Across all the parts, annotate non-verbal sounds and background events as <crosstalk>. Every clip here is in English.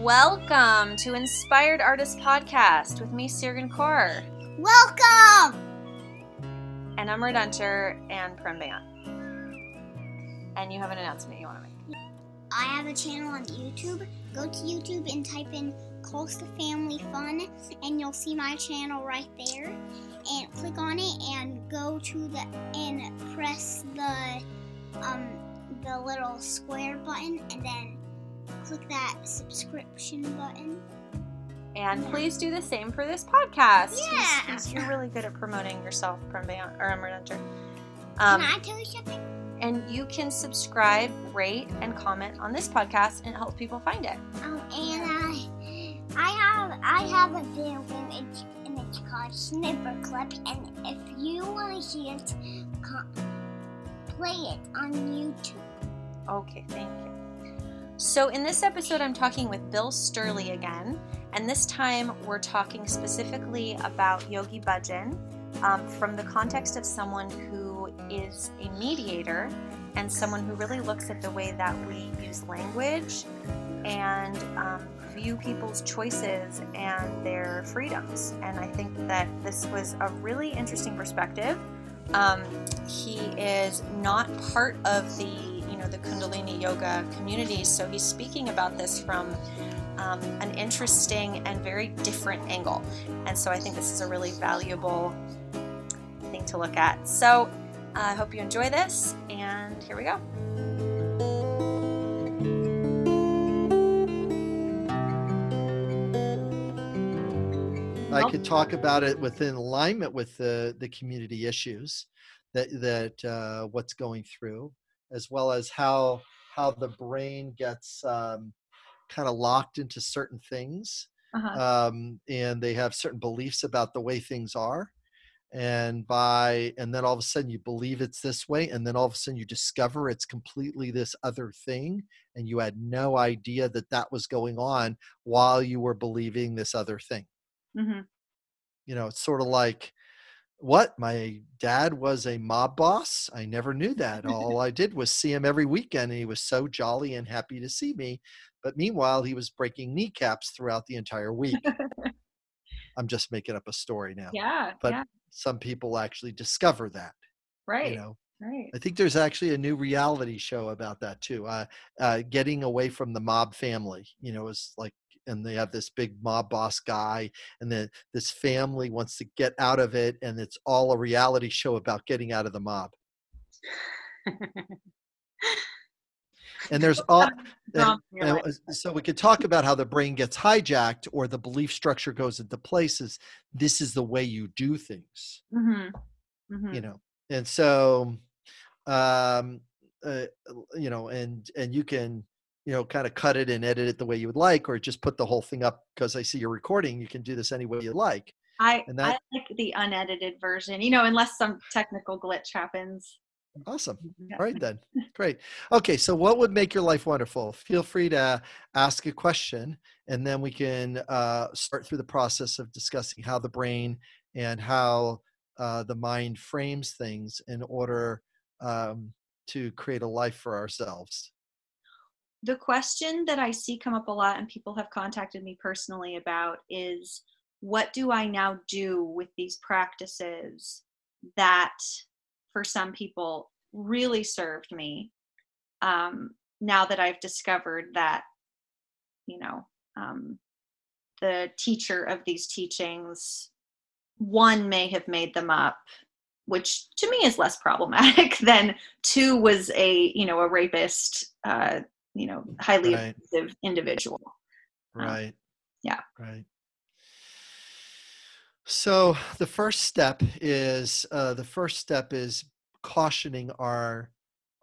Welcome to Inspired Artist Podcast with me, Sirgan Kaur. Welcome! And I'm Redunter and Primban. And you have an announcement you want to make. I have a channel on YouTube. Go to YouTube and type in Close to Family Fun, and you'll see my channel right there. And click on it and go to the and press the um the little square button, and then click that subscription button. And please do the same for this podcast. Yeah. He's- you're really good at promoting yourself, Primban, or Redunter. Can Um, I tell you something? and you can subscribe, rate, and comment on this podcast, and it helps people find it. Um, and I, I have, I have a video game. It's, and it's called Snipper Clip. And if you want to hear it, play it on YouTube. Okay, thank you. So, in this episode, I'm talking with Bill Sturley again, and this time we're talking specifically about Yogi Bhajan um, from the context of someone who is a mediator and someone who really looks at the way that we use language and um, view people's choices and their freedoms. And I think that this was a really interesting perspective. Um, he is not part of the know the Kundalini yoga community, so he's speaking about this from um, an interesting and very different angle. And so I think this is a really valuable thing to look at. So I hope you enjoy this, and here we go. I could talk about it within alignment with the the community issues that that uh, what's going through, as well as how how the brain gets um, kind of locked into certain things, Uh-huh. um, and they have certain beliefs about the way things are, and by and then all of a sudden you believe it's this way, and then all of a sudden you discover it's completely this other thing, and you had no idea that that was going on while you were believing this other thing hmm you know, it's sort of like, what? My dad was a mob boss. I never knew that. <laughs> All I did was see him every weekend, and he was so jolly and happy to see me. But meanwhile, he was breaking kneecaps throughout the entire week. <laughs> I'm just making up a story now. Yeah, But yeah, some people actually discover that. right, You know, right. I think there's actually a new reality show about that too. Uh, uh, getting away from the mob family. You know, is like, and they have this big mob boss guy, and then this family wants to get out of it, and it's all a reality show about getting out of the mob. And there's <laughs> all, and, Drama in your and so we could talk about how the brain gets hijacked or the belief structure goes into places. This is the way you do things. Mhm, mhm. you know and so um uh, you know and and you can you know kind of cut it and edit it the way you would like or just put the whole thing up because i see you're recording you can do this any way you like. I, and I like the unedited version, you know, unless some technical glitch happens. awesome. Yeah. all right then. Great. Okay so what would make your life wonderful? Feel free to ask a question and then we can uh, start through the process of discussing how the brain and how uh, the mind frames things in order um, to create a life for ourselves The question that I see come up a lot and people have contacted me personally about is what do I now do with these practices that for some people really served me um, now that I've discovered that, you know, um, the teacher of these teachings, one may have made them up, which to me is less problematic <laughs> than two was a, you know, a rapist, uh, you know, highly Right. abusive individual. Um, right yeah. right so the first step is uh, the first step is cautioning our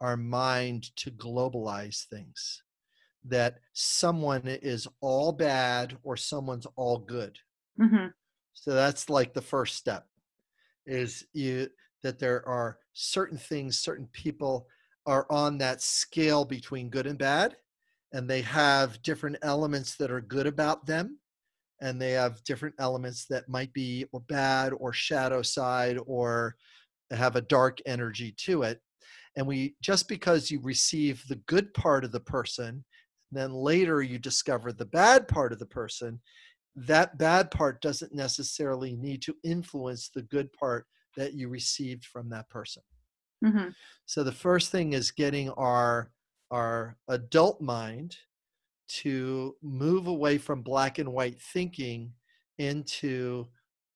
our mind to globalize things that someone is all bad or someone's all good hmm so that's like the first step is you that there are certain things certain people are on that scale between good and bad and they have different elements that are good about them and they have different elements that might be or bad or shadow side or have a dark energy to it and we just because you receive the good part of the person then later you discover the bad part of the person, that bad part doesn't necessarily need to influence the good part that you received from that person. Mm-hmm. So the first thing is getting our our adult mind to move away from black and white thinking into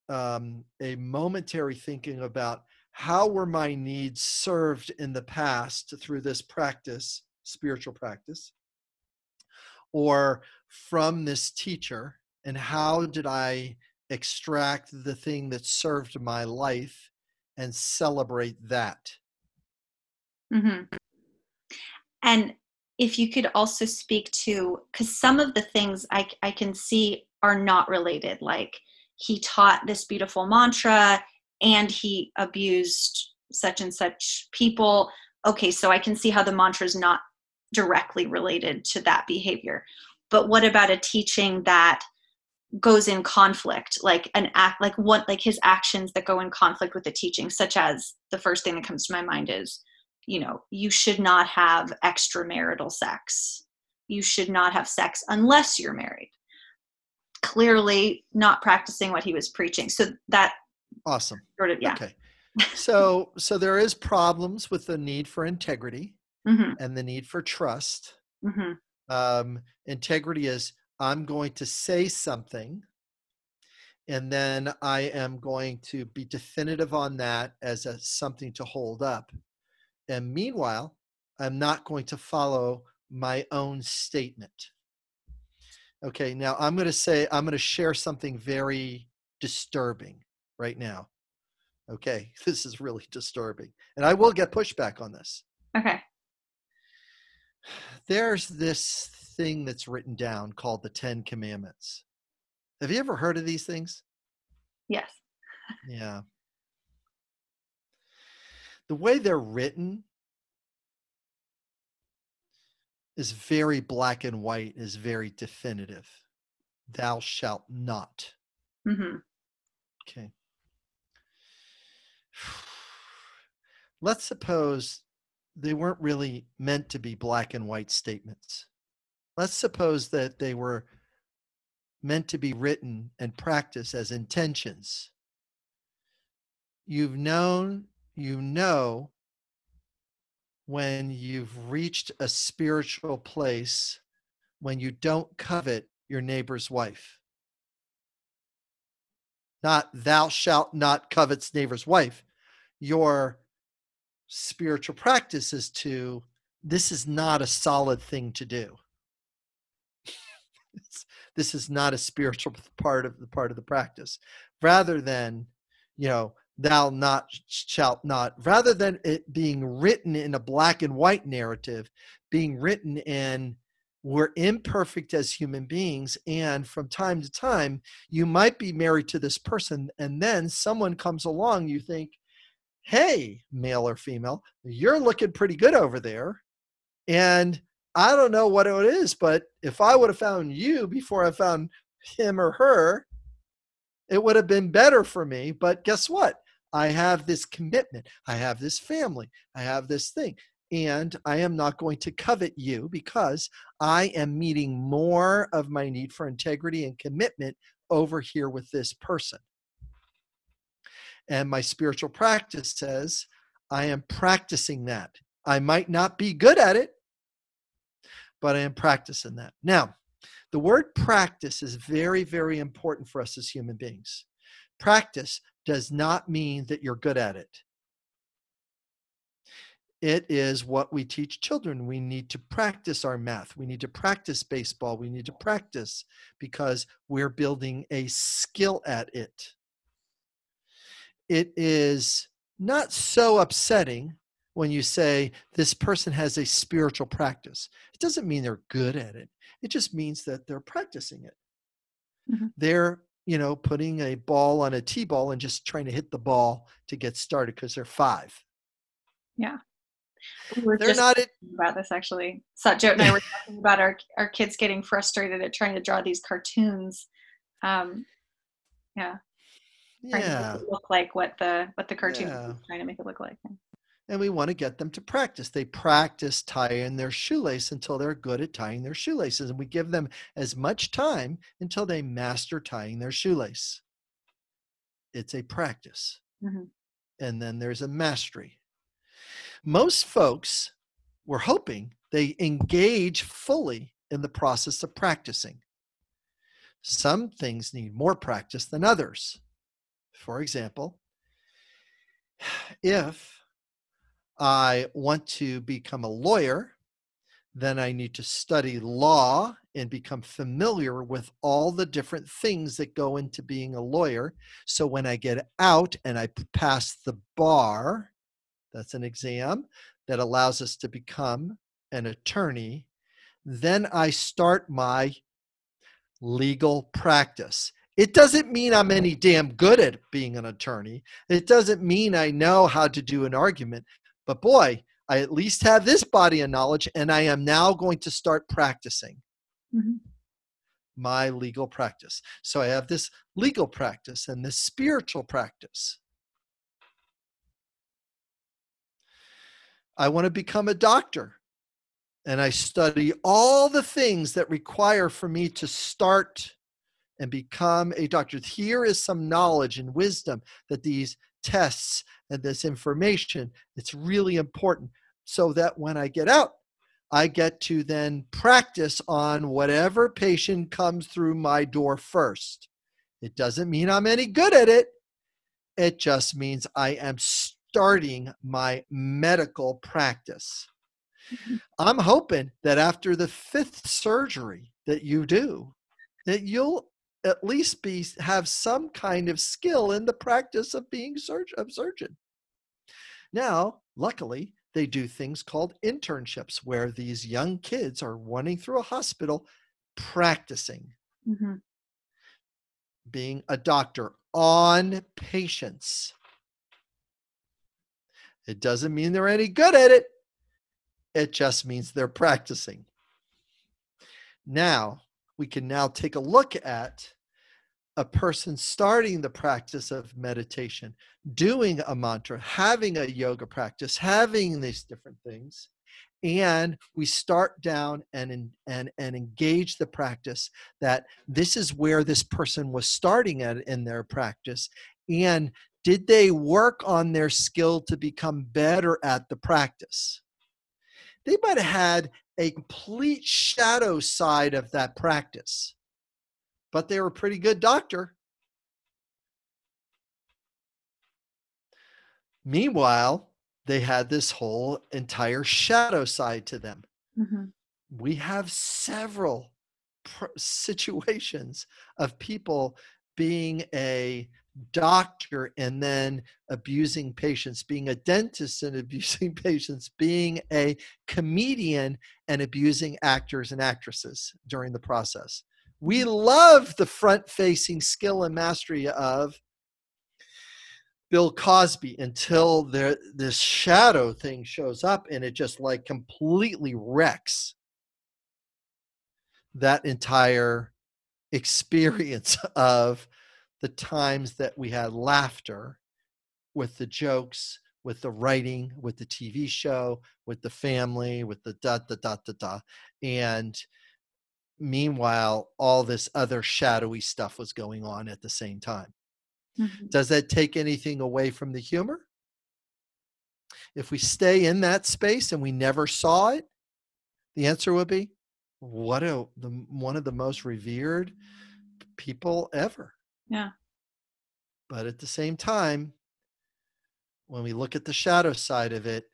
um, a momentary thinking about how were my needs served in the past through this practice, spiritual practice, or from this teacher, and how did I extract the thing that served my life and celebrate that? Mm-hmm. And if you could also speak to, because some of the things I, I can see are not related, like he taught this beautiful mantra and he abused such and such people. Okay, so I can see how the mantra is not directly related to that behavior. But what about a teaching that goes in conflict, like an act, like what, like his actions that go in conflict with the teaching, such as the first thing that comes to my mind is, you know, you should not have extramarital sex. You should not have sex unless you're married. Clearly, not practicing what he was preaching. So that Awesome. sort of, yeah. Okay. So so there is problems with the need for integrity hmm and the need for trust. hmm Um, integrity is I'm going to say something and then I am going to be definitive on that as a, something to hold up. And meanwhile, I'm not going to follow my own statement. Okay, now I'm going to say, I'm going to share something very disturbing right now. Okay, <laughs> this is really disturbing. And I will get pushback on this. Okay. <sighs> There's this thing that's written down called the Ten Commandments. Have you ever heard of these things? Yes. Yeah. The way they're written is very black and white, is very definitive. Thou shalt not. hmm Okay. <sighs> Let's suppose they weren't really meant to be black and white statements. Let's suppose that they were meant to be written and practiced as intentions. You've known, you know, when you've reached a spiritual place when you don't covet your neighbor's wife. Not thou shalt not covet's neighbor's wife. Your spiritual practice is to this is not a solid thing to do. This is not a spiritual part of the part of the practice. Rather than, you know, thou not shalt not, rather than it being written in a black and white narrative, being written in we're imperfect as human beings and from time to time you might be married to this person and then someone comes along you think hey male or female you're looking pretty good over there. And i don't know what it is but if i would have found you before i found him or her it would have been better for me but guess what i have this commitment i have this family i have this thing and I am not going to covet you because I am meeting more of my need for integrity and commitment over here with this person. And my spiritual practice says I am practicing that. I might not be good at it, but I am practicing that. Now, the word practice is very, very important for us as human beings. Practice does not mean that you're good at it it is what we teach children. We need to practice our math. We need to practice baseball. We need to practice because we're building a skill at it. It is not so upsetting when you say this person has a spiritual practice. It doesn't mean they're good at it, it just means that they're practicing it. Mhm. They're you know, putting a ball on a T ball and just trying to hit the ball to get started because they're five. We were They're not about this actually. Satjot and I were talking about our our kids getting frustrated at trying to draw these cartoons. Um, yeah, Yeah. look like what the what the cartoon Yeah. trying to make it look like. And we want to get them to practice. They practice tying their shoelace until they're good at tying their shoelaces, and we give them as much time until they master tying their shoelace. It's a practice. Mhm. And then there's a mastery. Most folks were hoping they engage fully in the process of practicing. Some things need more practice than others. For example, <sighs> if I want to become a lawyer, then I need to study law and become familiar with all the different things that go into being a lawyer. So when I get out and I pass the bar, that's an exam that allows us to become an attorney, then I start my legal practice. It doesn't mean I'm any damn good at being an attorney. It doesn't mean I know how to do an argument. But boy, I at least have this body of knowledge, and I am now going to start practicing Mhm. my legal practice. So I have this legal practice and this spiritual practice. I want to become a doctor. And I study all the things that require for me to start and become a doctor. Here is some knowledge and wisdom that these tests and this information, it's really important so that when I get out, I get to then practice on whatever patient comes through my door first. It doesn't mean I'm any good at it. It just means I am starting my medical practice. Mhm. I'm hoping that after the fifth surgery that you do, that you'll at least be have some kind of skill in the practice of being surg- of surgeon. Now, luckily, they do things called internships where these young kids are running through a hospital practicing Mhm. being a doctor on patients. It doesn't mean they're any good at it. It just means they're practicing. Now, we can now take a look at a person starting the practice of meditation, doing a mantra, having a yoga practice, having these different things. And we start down and, and, and engage the practice that this is where this person was starting at in their practice. And did they work on their skill to become better at the practice? They might have had a complete shadow side of that practice, but they were a pretty good doctor. Meanwhile, they had this whole entire shadow side to them. Mhm. We have several pr- situations of people being a doctor and then abusing patients, being a dentist and <laughs> abusing patients, being a comedian and abusing actors and actresses during the process. We love the front facing skill and mastery of Bill Cosby until there this shadow thing shows up and it just like completely wrecks that entire experience <laughs> of the times that we had laughter with the jokes, with the writing, with the TV show, with the family, with the da da da da da. And meanwhile, all this other shadowy stuff was going on at the same time. Mhm. Does that take anything away from the humor? If we stay in that space and we never saw it, the answer would be what a the one of the most revered people ever. Yeah. But at the same time, when we look at the shadow side of it,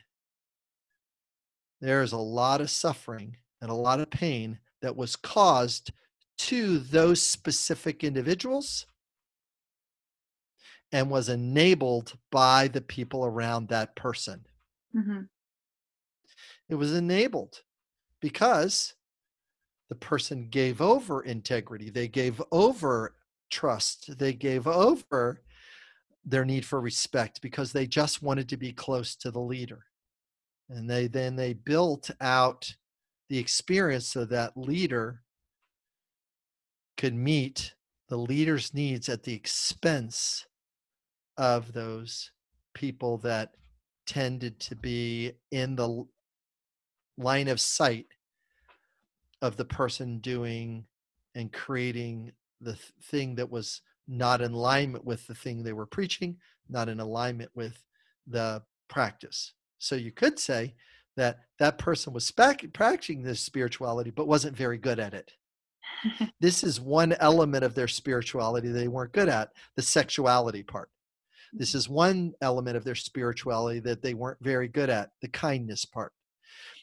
there's a lot of suffering and a lot of pain that was caused to those specific individuals and was enabled by the people around that person. Mhm. It was enabled because the person gave over integrity, they gave over trust, they gave over their need for respect because they just wanted to be close to the leader. And they then they built out the experience so that leader could meet the leader's needs at the expense of those people that tended to be in the line of sight of the person doing and creating the th- thing that was not in alignment with the thing they were preaching, not in alignment with the practice. So you could say that that person was practicing this spirituality but wasn't very good at it. <laughs> this is one element of their spirituality they weren't good at, the sexuality part. This mm-hmm. is one element of their spirituality that they weren't very good at, the kindness part.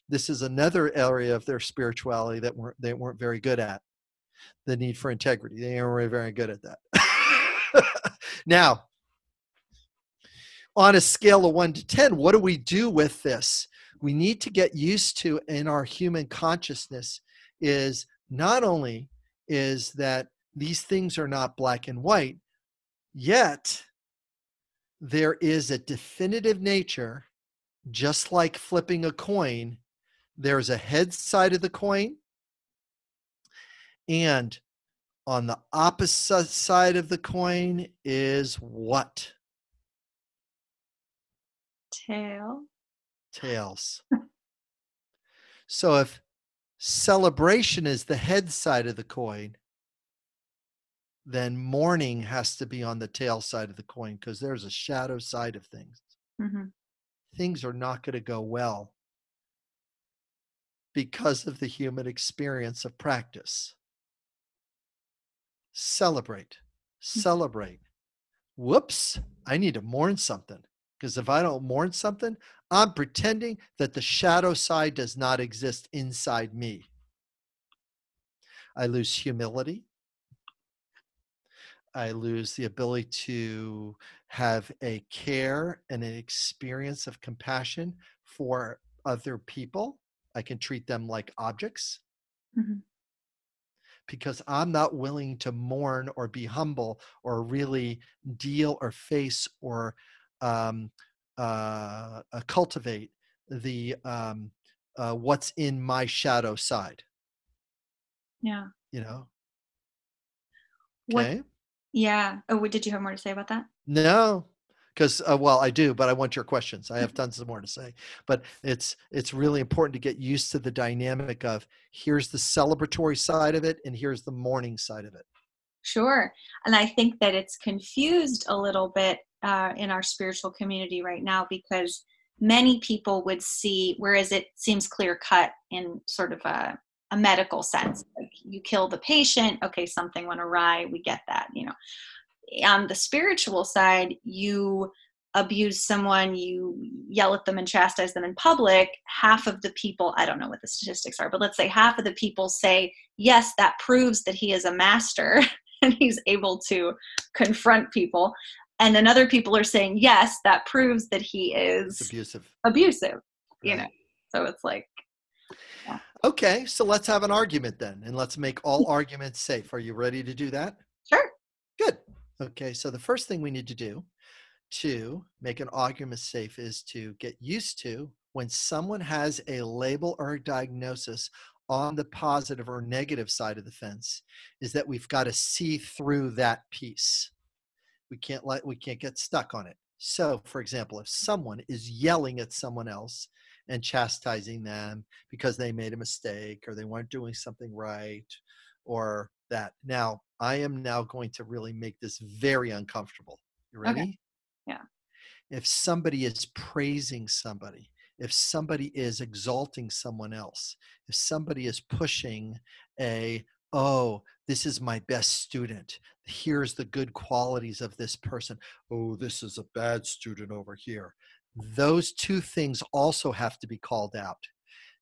This is another area of their spirituality that weren't they weren't very good at, the need for integrity. They aren't very good at that. <laughs> now, on a scale of one to 10, what do we do with this? We need to get used to in our human consciousness is not only is that these things are not black and white, yet there is a definitive nature, just like flipping a coin. There's a head side of the coin, and on the opposite side of the coin is what? Tail. Tails. so if celebration is the head side of the coin, then mourning has to be on the tail side of the coin because there's a shadow side of things. hmm Things are not going to go well because of the human experience of practice. Celebrate, celebrate. Whoops, I need to mourn something because if I don't mourn something, I'm pretending that the shadow side does not exist inside me. I lose humility. I lose the ability to have a care and an experience of compassion for other people. I can treat them like objects Mhm. Because I'm not willing to mourn or be humble or really deal or face or um, uh, uh, cultivate the um, uh, what's in my shadow side. Yeah. You know. What- Okay. Yeah. Oh, what- did you have more to say about that? No, because uh, well, I do, but I want your questions. I have <laughs> tons of more to say, but it's it's really important to get used to the dynamic of here's the celebratory side of it, and here's the mourning side of it. Sure. And I think that it's confused a little bit uh, in our spiritual community right now because many people would see, whereas it seems clear cut in sort of a, a medical sense, like you kill the patient, okay, something went awry, we get that, you know. On the spiritual side, you abuse someone, you yell at them and chastise them in public, half of the people, I don't know what the statistics are, but let's say half of the people say, yes, that proves that he is a master <laughs> and he's able to confront people. And then other people are saying, yes, that proves that he It's is abusive. abusive, you right? know. So it's like, Okay, so let's have an argument then, and let's make all arguments safe. Are you ready to do that? Okay, so the first thing we need to do to make an argument safe is to get used to when someone has a label or a diagnosis on the positive or negative side of the fence is that we've got to see through that piece. We can't let we can't get stuck on it. So, for example, if someone is yelling at someone else and chastising them because they made a mistake or they weren't doing something right or that. Now, I am now going to really make this very uncomfortable. You Okay. ready? Yeah. If somebody is praising somebody, if somebody is exalting someone else, if somebody is pushing a, oh, this is my best student, here's the good qualities of this person, oh, this is a bad student over here. Those two things also have to be called out.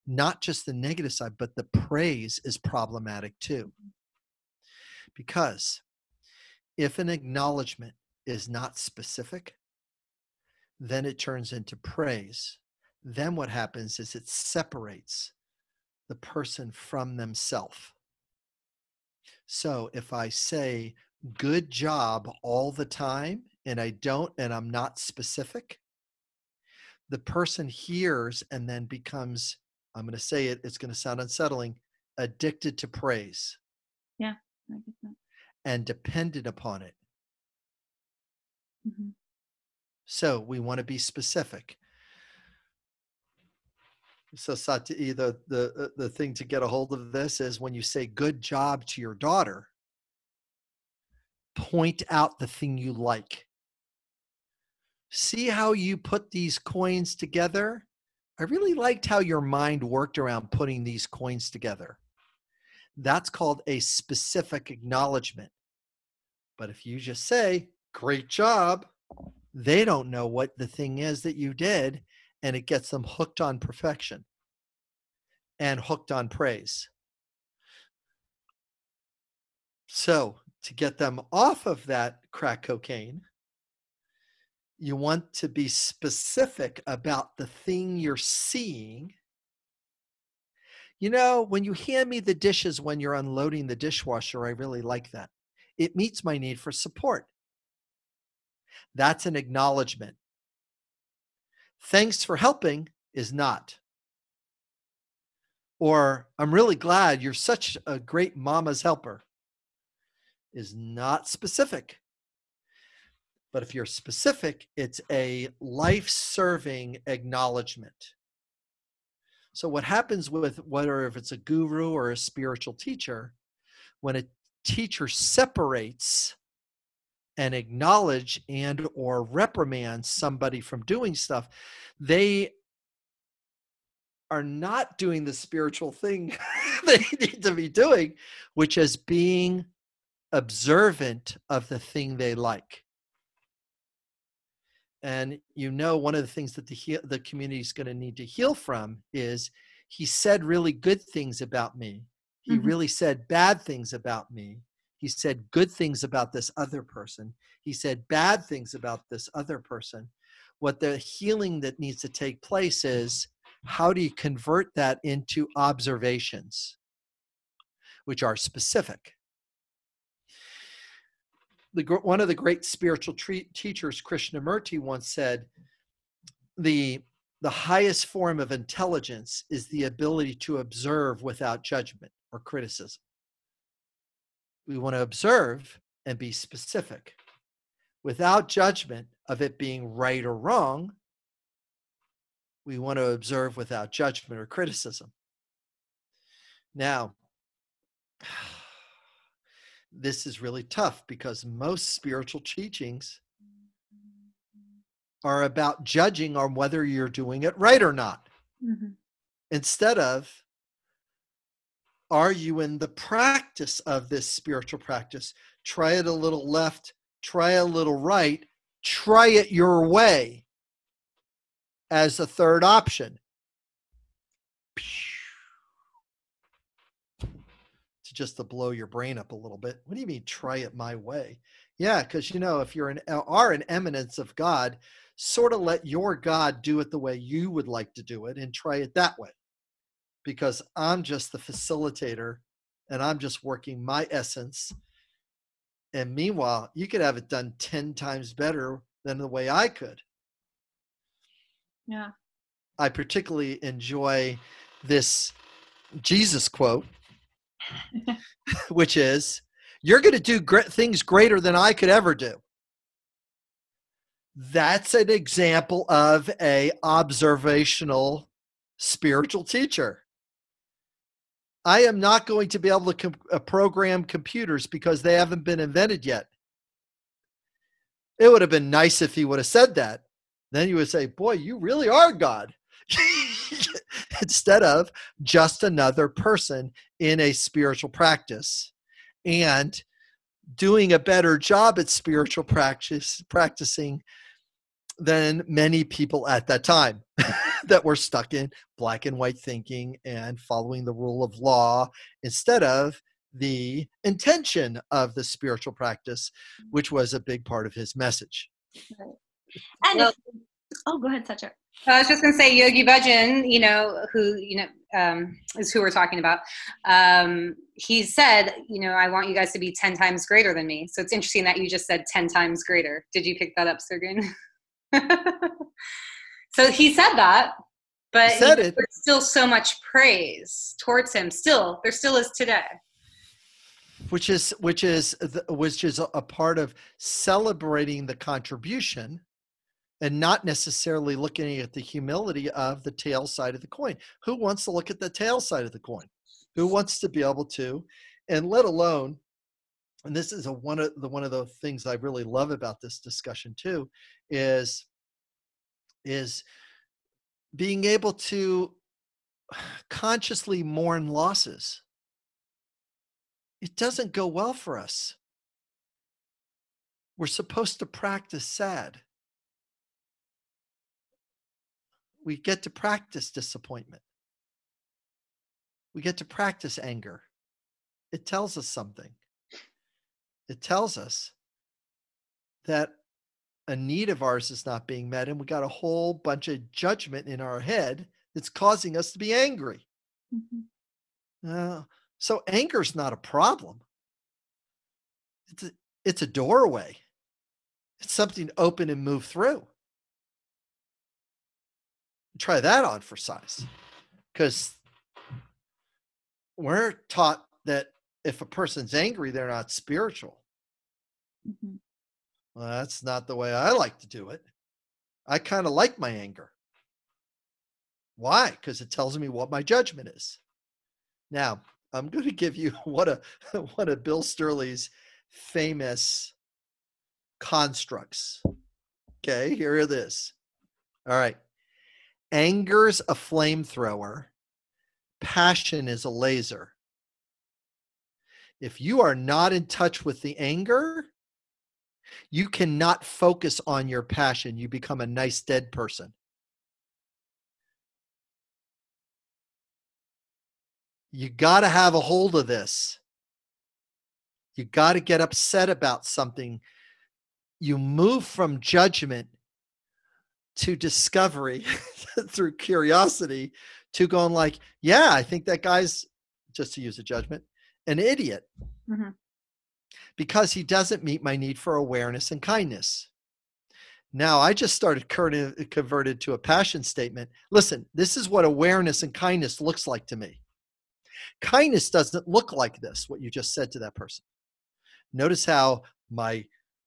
Not just the negative side, but the praise is problematic too. Mm-hmm. Because if an acknowledgement is not specific, then it turns into praise. Then what happens is it separates the person from themselves. So if I say good job all the time and I don't and I'm not specific, the person hears and then becomes, I'm going to say it, it's going to sound unsettling, addicted to praise Yeah, I get that. and dependent upon it. Mhm. So we want to be specific. So Sati, the the uh, the thing to get a hold of this is when you say "good job" to your daughter, point out the thing you like. See how you put these coins together. I really liked how your mind worked around putting these coins together. That's called a specific acknowledgement. But if you just say, great job, they don't know what the thing is that you did, and it gets them hooked on perfection and hooked on praise. So, to get them off of that crack cocaine, you want to be specific about the thing you're seeing. You know, when you hand me the dishes when you're unloading the dishwasher, I really like that. It meets my need for support. That's an acknowledgement. Thanks for helping is not. Or I'm really glad you're such a great mama's helper is not specific. But if you're specific, it's a life serving acknowledgement. So, what happens with whether if it's a guru or a spiritual teacher, when a teacher separates and acknowledge and or reprimand somebody from doing stuff they are not doing the spiritual thing <laughs> they need to be doing which is being observant of the thing they like and you know one of the things that the the community is going to need to heal from is he said really good things about me he mm-hmm. really said bad things about me he said good things about this other person. He said bad things about this other person. What the healing that needs to take place is how do you convert that into observations, which are specific? The, one of the great spiritual tre- teachers, Krishnamurti, once said, the, the highest form of intelligence is the ability to observe without judgment or criticism we want to observe and be specific without judgment of it being right or wrong. We want to observe without judgment or criticism. Now, this is really tough because most spiritual teachings are about judging on whether you're doing it right or not. Mm-hmm. Instead of are you in the practice of this spiritual practice? Try it a little left, try a little right, try it your way as a third option. Just to blow your brain up a little bit. What do you mean, try it my way? Yeah, because you know, if you're an are an eminence of God, sort of let your God do it the way you would like to do it and try it that way because I'm just the facilitator and I'm just working my essence. And meanwhile, you could have it done 10 times better than the way I could. Yeah. I particularly enjoy this Jesus quote, <laughs> which is, You're going to do great things greater than I could ever do. That's an example of a observational spiritual teacher. I am not going to be able to uh, program computers because they haven't been invented yet. It would have been nice if he would have said that. Then you would say, Boy, you really are God. <laughs> <laughs> Instead of just another person in a spiritual practice and doing a better job at spiritual practice practicing than many people at that time. <laughs> that we're stuck in black and white thinking and following the rule of law instead of the intention of the spiritual practice, which was a big part of his message. Right. And well, oh, go ahead, Satya. I was just going to say Yogi Bhajan, you know, who, you know, um, is who we're talking about. Um, he said, you know, I want you guys to be 10 times greater than me. So it's interesting that you just said 10 times greater. Did you pick that up, Sergen? <laughs> So he said that, but he said it. there's still so much praise towards him. Still, there still is today. Which is which is which is a part of celebrating the contribution and not necessarily looking at the humility of the tail side of the coin. Who wants to look at the tail side of the coin? Who wants to be able to, and let alone, and this is a one of the one of the things I really love about this discussion too, is is being able to consciously mourn losses. It doesn't go well for us. We're supposed to practice sad. We get to practice disappointment. We get to practice anger. It tells us something. It tells us that a need of ours is not being met, and we got a whole bunch of judgment in our head that's causing us to be angry. Mm-hmm. Uh, so anger is not a problem. It's a, it's a doorway. It's something to open and move through. Try that on for size, because we're taught that if a person's angry, they're not spiritual. Mm-hmm. Well, that's not the way I like to do it. I kind of like my anger. Why? Because it tells me what my judgment is. Now, I'm going to give you one of one of Bill Sturley's famous constructs. Okay, here it is. All right. Anger's a flamethrower. Passion is a laser. If you are not in touch with the anger, you cannot focus on your passion. You become a nice dead person. You got to have a hold of this. You got to get upset about something. You move from judgment to discovery <laughs> through curiosity to going like, yeah, I think that guy's just to use a judgment, an idiot. Mm-hmm because he doesn't meet my need for awareness and kindness. Now I just started converted to a passion statement. Listen, this is what awareness and kindness looks like to me. Kindness doesn't look like this, what you just said to that person. Notice how my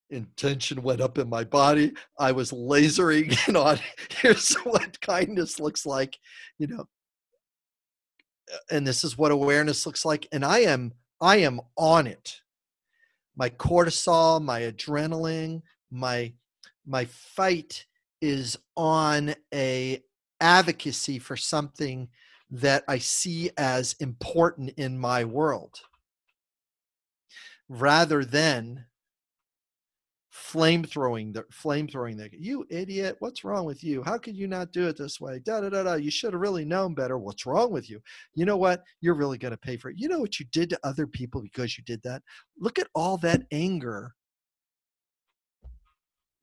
intention went up in my body. I was lasering <laughs> in on here's what kindness looks like, you know. And this is what awareness looks like. And I am I am on it my cortisol, my adrenaline, my my fight is on a advocacy for something that I see as important in my world rather than flame throwing the flame throwing the you idiot what's wrong with you? How could you not do it this way? Da da da da. You should have really known better. What's wrong with you? You know what? You're really going to pay for it. You know what you did to other people because you did that? Look at all that anger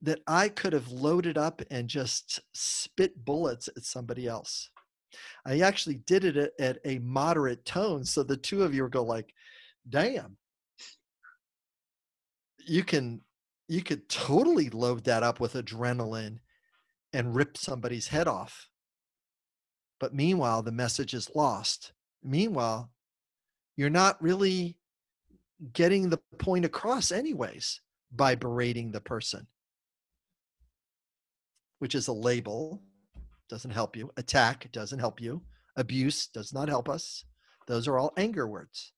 that i could have loaded up and just spit bullets at somebody else. I actually did it at, a moderate tone so the two of you would go like damn. You can you could totally load that up with adrenaline and rip somebody's head off. But meanwhile, the message is lost. Meanwhile, you're not really getting the point across, anyways, by berating the person, which is a label, doesn't help you. Attack doesn't help you. Abuse does not help us. Those are all anger words.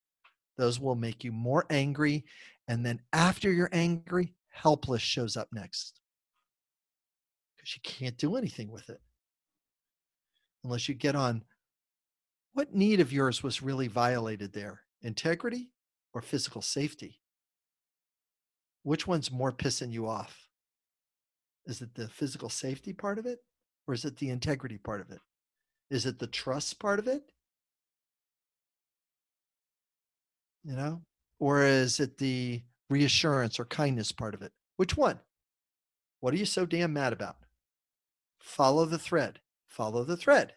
Those will make you more angry. And then after you're angry, helpless shows up next. Because you can't do anything with it. Unless you get on what need of yours was really violated there? Integrity or physical safety? Which one's more pissing you off? Is it the physical safety part of it or is it the integrity part of it? Is it the trust part of it? You know? Or is it the reassurance or kindness part of it. Which one? What are you so damn mad about? Follow the thread. Follow the thread.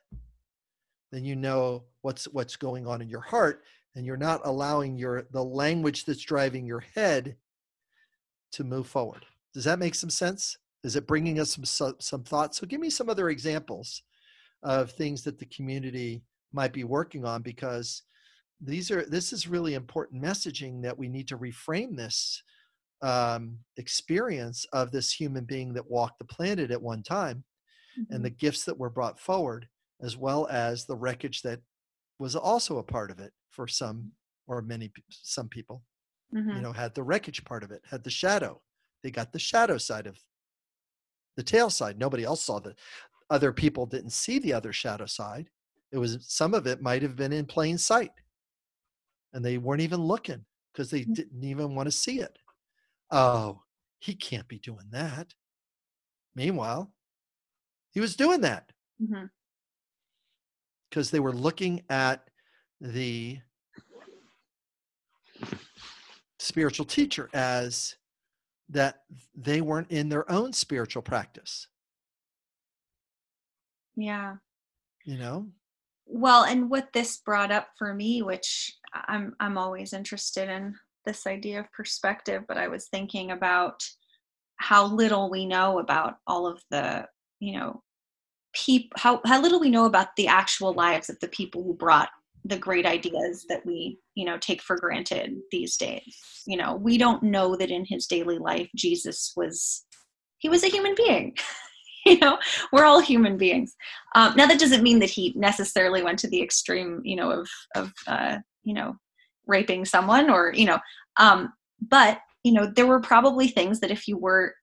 Then you know what's what's going on in your heart and you're not allowing your the language that's driving your head to move forward. Does that make some sense? Is it bringing us some some thoughts? So give me some other examples of things that the community might be working on because these are this is really important messaging that we need to reframe this um, experience of this human being that walked the planet at one time and the gifts that were brought forward, as well as the wreckage that was also a part of it for some or many some people. Mhm. You know, had the wreckage part of it, had the shadow. They got the shadow side of the tail side. Nobody else saw the other people didn't see the other shadow side. It was some of it might have been in plain sight, and they weren't even looking because they Mm. didn't even want to see it. Oh, he can't be doing that. Meanwhile, he was doing that because they were looking at the spiritual teacher as that they weren't in their own spiritual practice Yeah. you know Well, and what this brought up for me, which I'm I'm always interested in this idea of perspective, but I was thinking about how little we know about all of the, you know, peop how how little we know about the actual lives of the people who brought the great ideas that we, you know, take for granted these days. You know, we don't know that in his daily life Jesus was he was a human being. <laughs> you know, we're all human beings. Um, now that doesn't mean that he necessarily went to the extreme, you know, of of uh, you know, raping someone or you know, um, but you know, there were probably things that if you were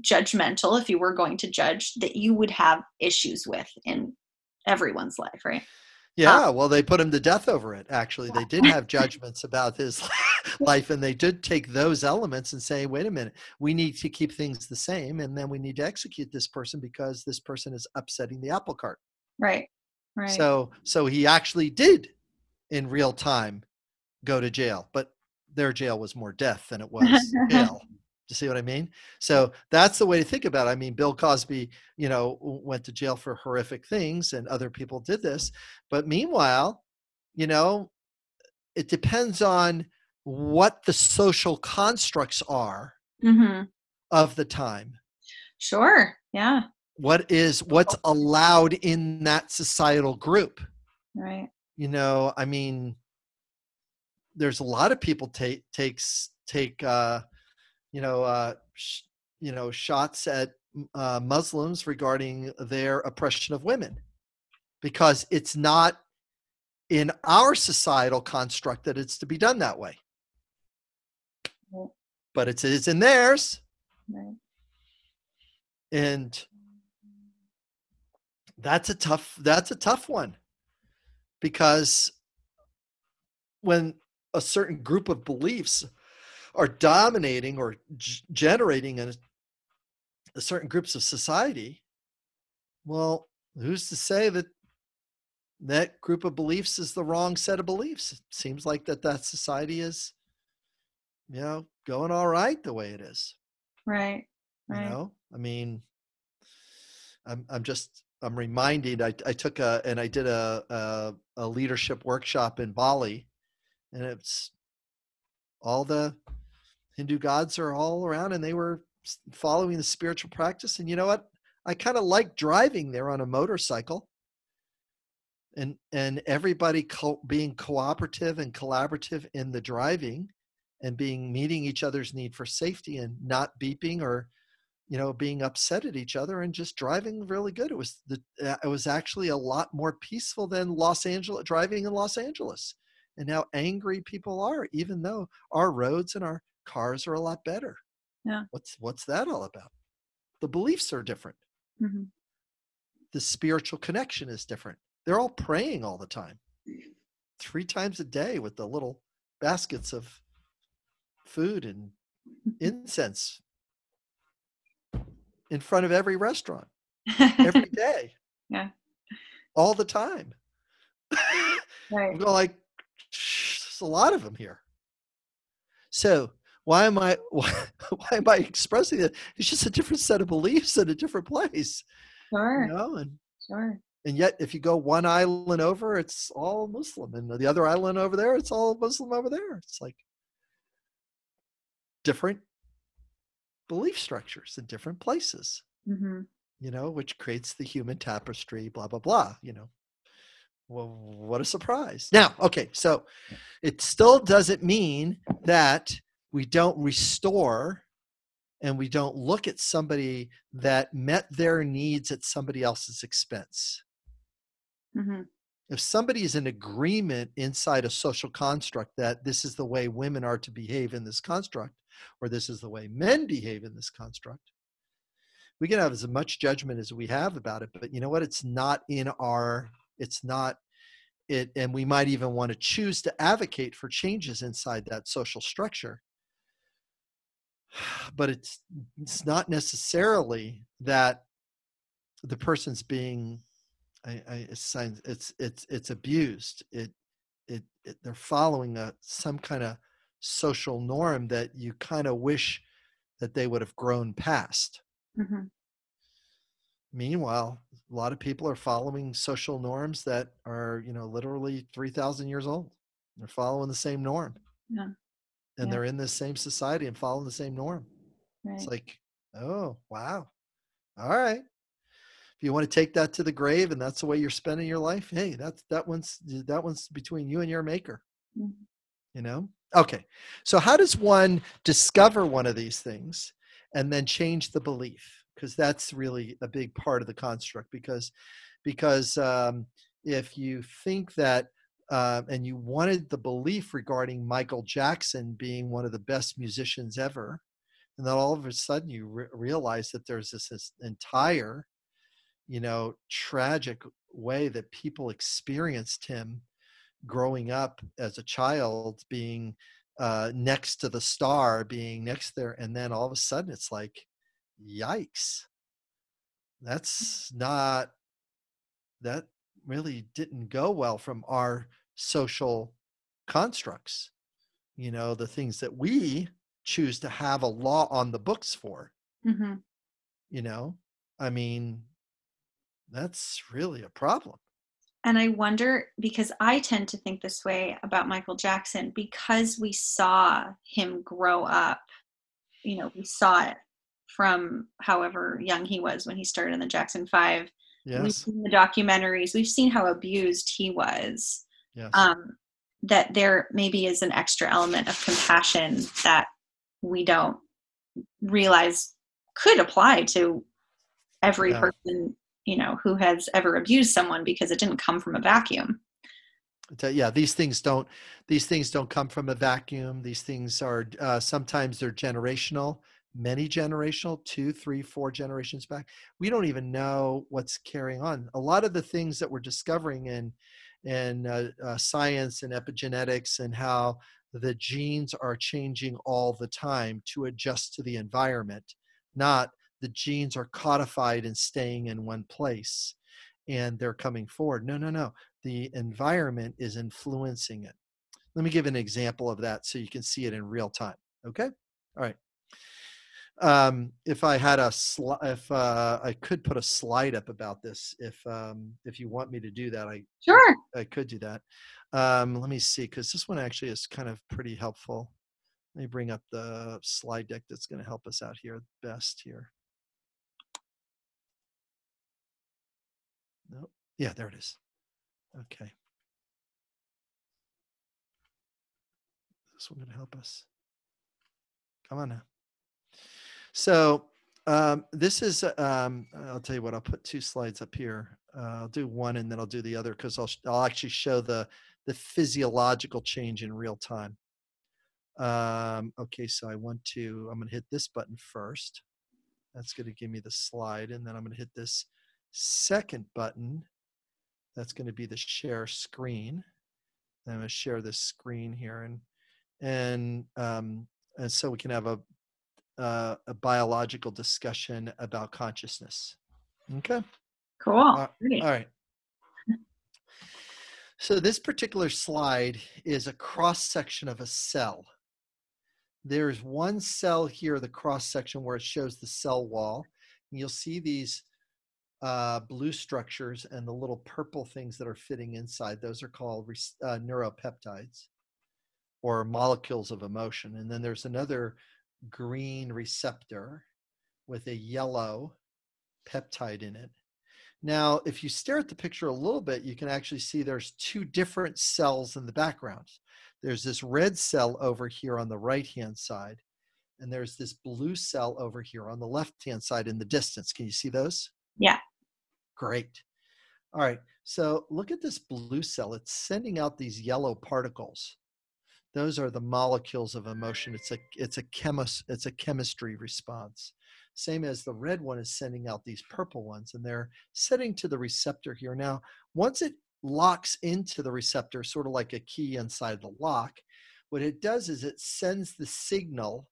judgmental, if you were going to judge, that you would have issues with in everyone's life, right? yeah well they put him to death over it actually they did have <laughs> judgments about his <laughs> life and they did take those elements and say wait a minute we need to keep things the same and then we need to execute this person because this person is upsetting the apple cart Right. Right. So so he actually did in real time go to jail, but their jail was more death than it was <laughs> jail. Do you see what I mean? So that's the way to think about it. I mean, Bill Cosby, you know, went to jail for horrific things and other people did this. But meanwhile, you know, it depends on what the social constructs are hmm of the time. Sure. Yeah. What is what's allowed in that societal group? Right. You know i mean there's a lot of people take takes take uh you know uh sh- you know shots at uh, muslims regarding their oppression of women because it's not in our societal construct that it's to be done that way Right. but it's it's in theirs Right. and that's a tough that's a tough one because when a certain group of beliefs are dominating or g- generating a, a certain groups of society well who's to say that that group of beliefs is the wrong set of beliefs it seems like that that society is you know going all right the way it is Right. right. you know i mean i'm i'm just i'm reminded i, I took a and i did a, a a leadership workshop in bali and it's all the hindu gods are all around and they were following the spiritual practice and you know what? I kind of like driving there on a motorcycle and and everybody co- being cooperative and collaborative in the driving and being meeting each other's need for safety and not beeping or you know being upset at each other and just driving really good. It was the uh, it was actually a lot more peaceful than los angeles driving in los angeles and how angry people are even though our roads and our cars are a lot better. Yeah. what's what's that all about? The beliefs are different. Hmm the spiritual connection is different. They're all praying all the time. Three times a day with the little baskets of food and <laughs> incense in front of every restaurant every <laughs> day Yeah. all the time right. like there's a lot of them here so why am i <laughs> why, why am i expressing it? it's just a different set of beliefs in a different place Sure. you know and Sure. and yet if you go one island over it's all muslim and the other island over there it's all muslim over there it's like different belief structures in different places hmm you know which creates the human tapestry blah blah blah you know well what a surprise now okay so it still doesn't mean that we don't restore and we don't look at somebody that met their needs at somebody else's expense. Mm-hmm. If somebody is in agreement inside a social construct that this is the way women are to behave in this construct, or this is the way men behave in this construct, we can have as much judgment as we have about it. But you know what? It's not in our, it's not it, and we might even want to choose to advocate for changes inside that social structure <sighs> but it's it's not necessarily that the person's being I, I it's it's it's it's abused it, it it they're following a some kind of social norm that you kind of wish that they would have grown past Mm-hmm. meanwhile a lot of people are following social norms that are you know literally 3000 years old they're following the same norm Yeah. and Yeah. they're in the same society and following the same norm Right. it's like oh wow all right if you want to take that to the grave and that's the way you're spending your life hey that's that one's that one's between you and your maker. Mhm. you know? Okay so how does one discover one of these things and then change the belief? Because that's really a big part of the construct because because um, if you think that uh, and you wanted the belief regarding michael jackson being one of the best musicians ever and then all of a sudden you re- realize that there's this, this entire you know tragic way that people experienced him growing up as a child being uh, next to the star being next there and then all of a sudden it's like yikes. That's not that really didn't go well from our social constructs you know the things that we choose to have a law on the books for. Mm-hmm. you know? I mean that's really a problem And I wonder because I tend to think this way about Michael Jackson because we saw him grow up. You know, we saw it from however young he was when he started in the Jackson Five. We've yes seen the documentaries. We've seen how abused he was. yes Um, that there maybe is an extra element of compassion that we don't realize could apply to every Yeah. person you know who has ever abused someone because it didn't come from a vacuum. Yeah these things don't these things don't come from a vacuum. These things are uh, sometimes they're generational many generational two three four generations back. We don't even know what's carrying on. A lot of the things that we're discovering in in uh, uh, science and epigenetics and how the genes are changing all the time to adjust to the environment not the genes are codified and staying in one place and they're coming forward no no no the environment is influencing it. Let me give an example of that so you can see it in real time. Okay. All right. Um, if I had a sli- if uh, I could put a slide up about this, if um, if you want me to do that, I sure I could do that. Um, let me see, because this one actually is kind of pretty helpful. Let me bring up the slide deck that's going to help us out here best here. Yeah, there it is. Okay. This one going to help us. Come on now. So um, this is, um, I'll tell you what, I'll put two slides up here. Uh, I'll do one and then I'll do the other because I'll, I'll actually show the, the physiological change in real time. Um, okay, so I want to, I'm going to hit this button first. That's going to give me the slide. And then I'm going to hit this second button. That's going to be the share screen. I'm going to share this screen here. And, and, um, and so we can have a, uh, a biological discussion about consciousness. Okay. cool Uh, all right. So this particular slide is a cross section of a cell. There's one cell here, the cross section where it shows the cell wall. And you'll see these uh, blue structures and the little purple things that are fitting inside. Those are called uh, neuropeptides or molecules of emotion. And then there's another green receptor with a yellow peptide in it. Now, if you stare at the picture a little bit, you can actually see there's two different cells in the background. there's this red cell over here on the right hand side, and there's this blue cell over here on the left hand side in the distance. Can you see those? Yeah. Great. All right. So look at this blue cell. It's sending out these yellow particles. Those are the molecules of emotion. It's a it's a chemis it's a chemistry response. Same as the red one is sending out these purple ones, and they're setting to the receptor here. Now, once it locks into the receptor, sort of like a key inside the lock, what it does is it sends the signal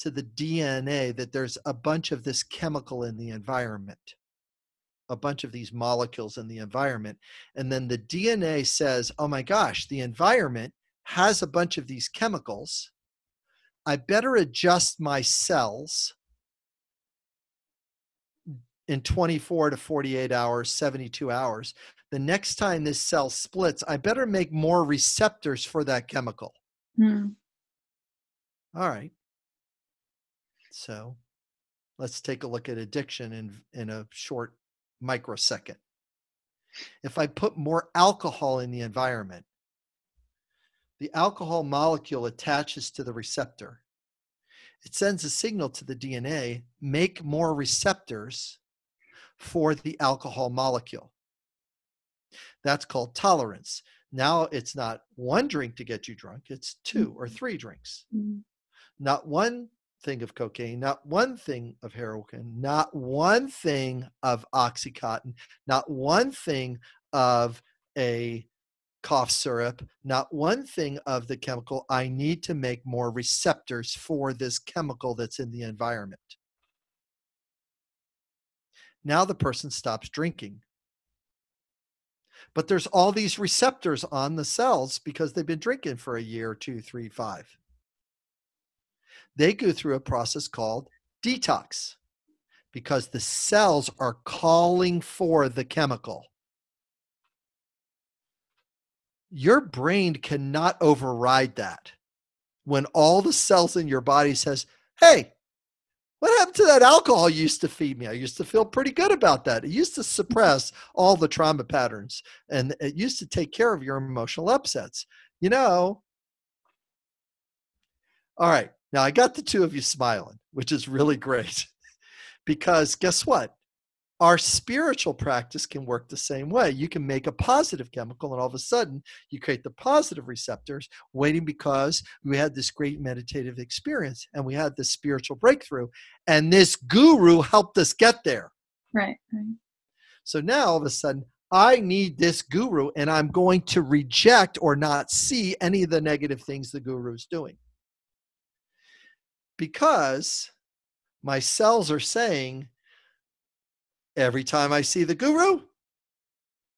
to the DNA that there's a bunch of this chemical in the environment a bunch of these molecules in the environment. And then the DNA says, oh my gosh, the environment has a bunch of these chemicals. I better adjust my cells in 24 to 48 hours, 72 hours. The next time this cell splits, I better make more receptors for that chemical. Hmm. All right. So let's take a look at addiction in, in a short microsecond. If I put more alcohol in the environment, the alcohol molecule attaches to the receptor. It sends a signal to the DNA make more receptors for the alcohol molecule. That's called tolerance. Now it's not one drink to get you drunk, it's two or three drinks. Mm. Not one thing of cocaine, not one thing of heroin, not one thing of Oxycontin, not one thing of a cough syrup, not one thing of the chemical. I need to make more receptors for this chemical that's in the environment. Now the person stops drinking. But there's all these receptors on the cells because they've been drinking for a year, two, three, five they go through a process called detox because the cells are calling for the chemical. Your brain cannot override that. When all the cells in your body says, "Hey, what happened to that alcohol you used to feed me? I used to feel pretty good about that. It used to suppress all the trauma patterns and it used to take care of your emotional upsets. You know, all right, now, I got the two of you smiling, which is really great <laughs> because guess what? Our spiritual practice can work the same way. You can make a positive chemical, and all of a sudden, you create the positive receptors, waiting because we had this great meditative experience and we had this spiritual breakthrough. And this guru helped us get there. Right. right. So now, all of a sudden, I need this guru, and I'm going to reject or not see any of the negative things the guru is doing because my cells are saying every time I see the guru,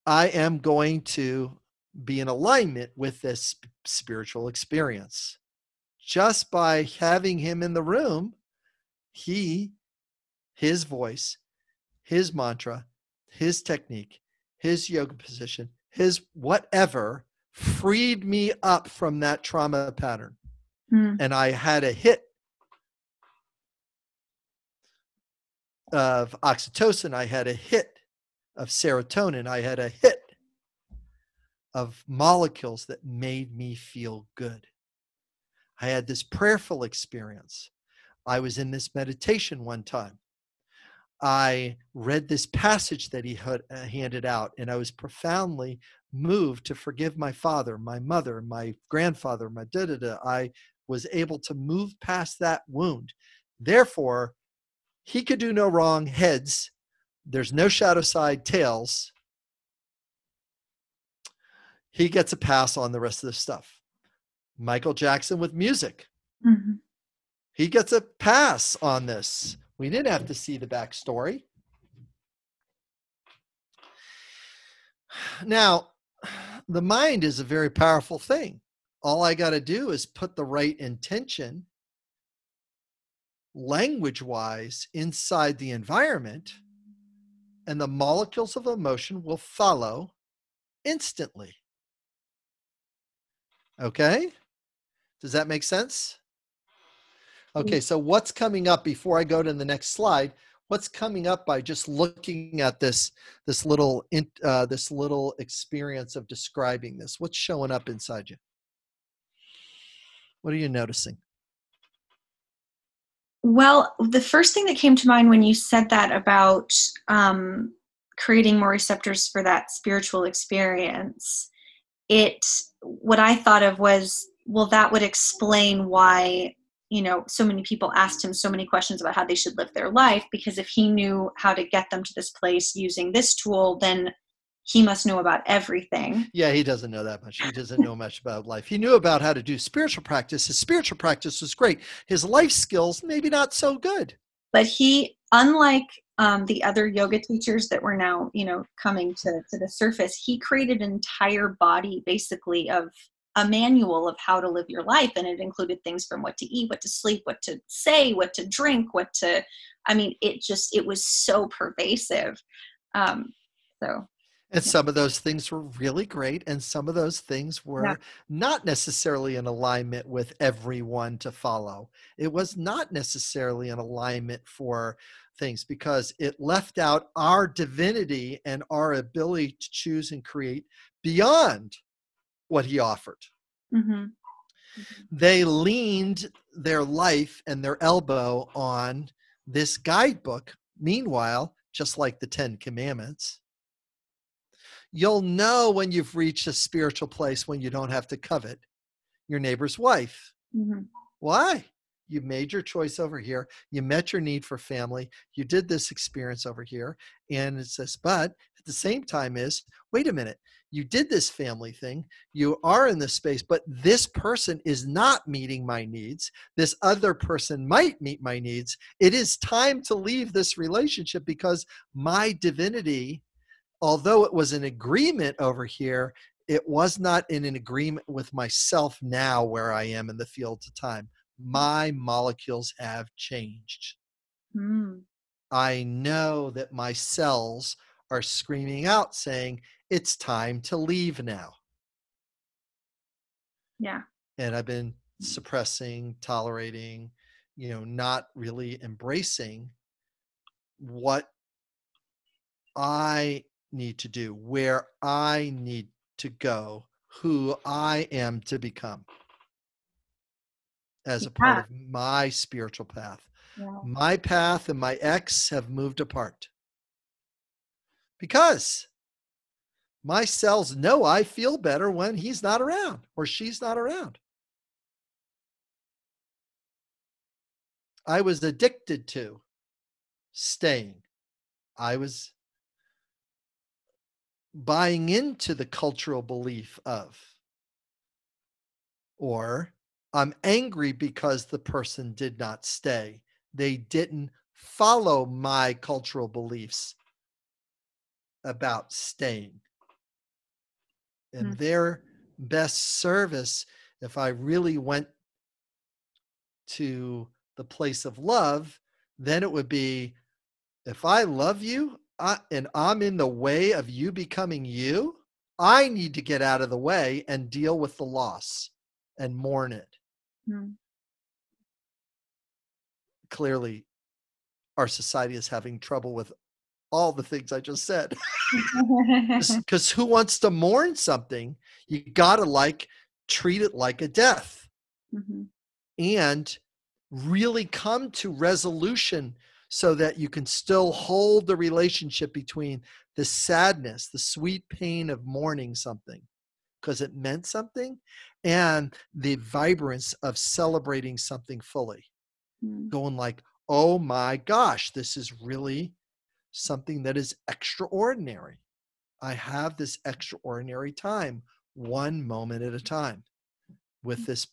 I am going to be in alignment with this spiritual experience. Just by having him in the room, he, his voice, his mantra, his technique, his yoga position, his whatever freed me up from that trauma pattern. Hmm. And I had a hit of oxytocin, I had a hit of serotonin, I had a hit of molecules that made me feel good. I had this prayerful experience. I was in this meditation one time. I read this passage that he had uh, handed out, and I was profoundly moved to forgive my father, my mother, my grandfather, my da da da. I was able to move past that wound. Therefore, he could do no wrong, heads. There's no shadow side, tails. He gets a pass on the rest of the stuff. Michael Jackson with music. Mm-hmm. He gets a pass on this. We didn't have to see the backstory. Now, the mind is a very powerful thing. All I got to do is put the right intention language wise inside the environment, and the molecules of emotion will follow instantly. Okay? Does that make sense? Okay, so what's coming up before I go to the next slide? What's coming up by just looking at this this little uh, this little experience of describing this? What's showing up inside you? What are you noticing? Well, the first thing that came to mind when you said that about um, creating more receptors for that spiritual experience, it what I thought of was, well, that would explain why you know so many people asked him so many questions about how they should live their life because if he knew how to get them to this place using this tool, then he must know about everything. Yeah, he doesn't know that much. He doesn't know much about life. He knew about how to do spiritual practice. His spiritual practice was great. His life skills, maybe not so good. But he, unlike um, the other yoga teachers that were now, you know, coming to, to the surface, he created an entire body basically of a manual of how to live your life. And it included things from what to eat, what to sleep, what to say, what to drink, what to, I mean, it just, it was so pervasive. Um, so and some of those things were really great, and some of those things were yeah. not necessarily in alignment with everyone to follow. It was not necessarily in alignment for things because it left out our divinity and our ability to choose and create beyond what he offered. Mm-hmm. Mm-hmm. They leaned their life and their elbow on this guidebook. Meanwhile, just like the Ten Commandments, You'll know when you've reached a spiritual place when you don't have to covet your neighbor's wife. Mm-hmm. Why? You made your choice over here. You met your need for family. You did this experience over here. And it says, but at the same time, is wait a minute. You did this family thing. You are in this space, but this person is not meeting my needs. This other person might meet my needs. It is time to leave this relationship because my divinity although it was an agreement over here, it was not in an agreement with myself now where I am in the field of time. My molecules have changed. Mm. I know that my cells are screaming out saying, it's time to leave now. Yeah. And I've been suppressing, tolerating, you know, not really embracing what I need to do, where I need to go, who I am to become as a part of my spiritual path. My path and my ex have moved apart because my cells know I feel better when he's not around or she's not around. I was addicted to staying. I was buying into the cultural belief of. Or I'm angry because the person did not stay. They didn't follow my cultural beliefs about staying. And mm-hmm. their best service, if I really went to the place of love, then it would be if I love you, I, and I'm in the way of you becoming you, I need to get out of the way and deal with the loss and mourn it. Mm. Clearly, our society is having trouble with all the things I just said. <laughs> Because <laughs> who wants to mourn something? You got to like treat it like a death mm-hmm. and really come to resolution so that you can still hold the relationship between the sadness, the sweet pain of mourning something because it meant something, and the vibrance of celebrating something fully. Mm. Going like, oh my gosh, this is really something that is extraordinary. I have this extraordinary time, one moment at a time, with mm. this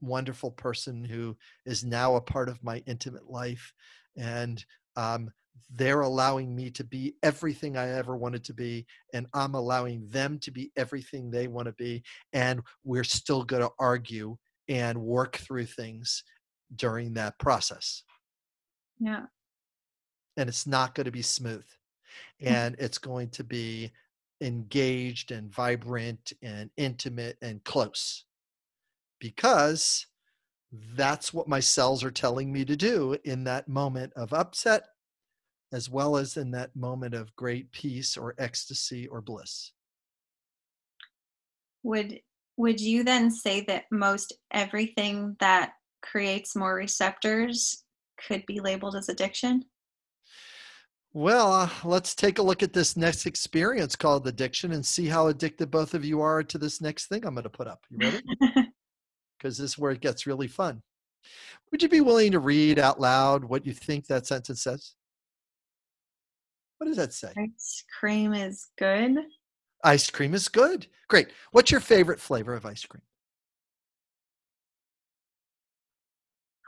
wonderful person who is now a part of my intimate life and um, they're allowing me to be everything I ever wanted to be, and I'm allowing them to be everything they want to be, and we're still going to argue and work through things during that process. Yeah. And it's not going to be smooth, mm. and it's going to be engaged and vibrant and intimate and close because that's what my cells are telling me to do in that moment of upset as well as in that moment of great peace or ecstasy or bliss would would you then say that most everything that creates more receptors could be labeled as addiction? Well, uh, let's take a look at this next experience called addiction and see how addicted both of you are to this next thing I'm going to put up. You ready? <laughs> Because this is where it gets really fun. Would you be willing to read out loud what you think that sentence says? What does that say? Ice cream is good. Ice cream is good. Great. What's your favorite flavor of ice cream?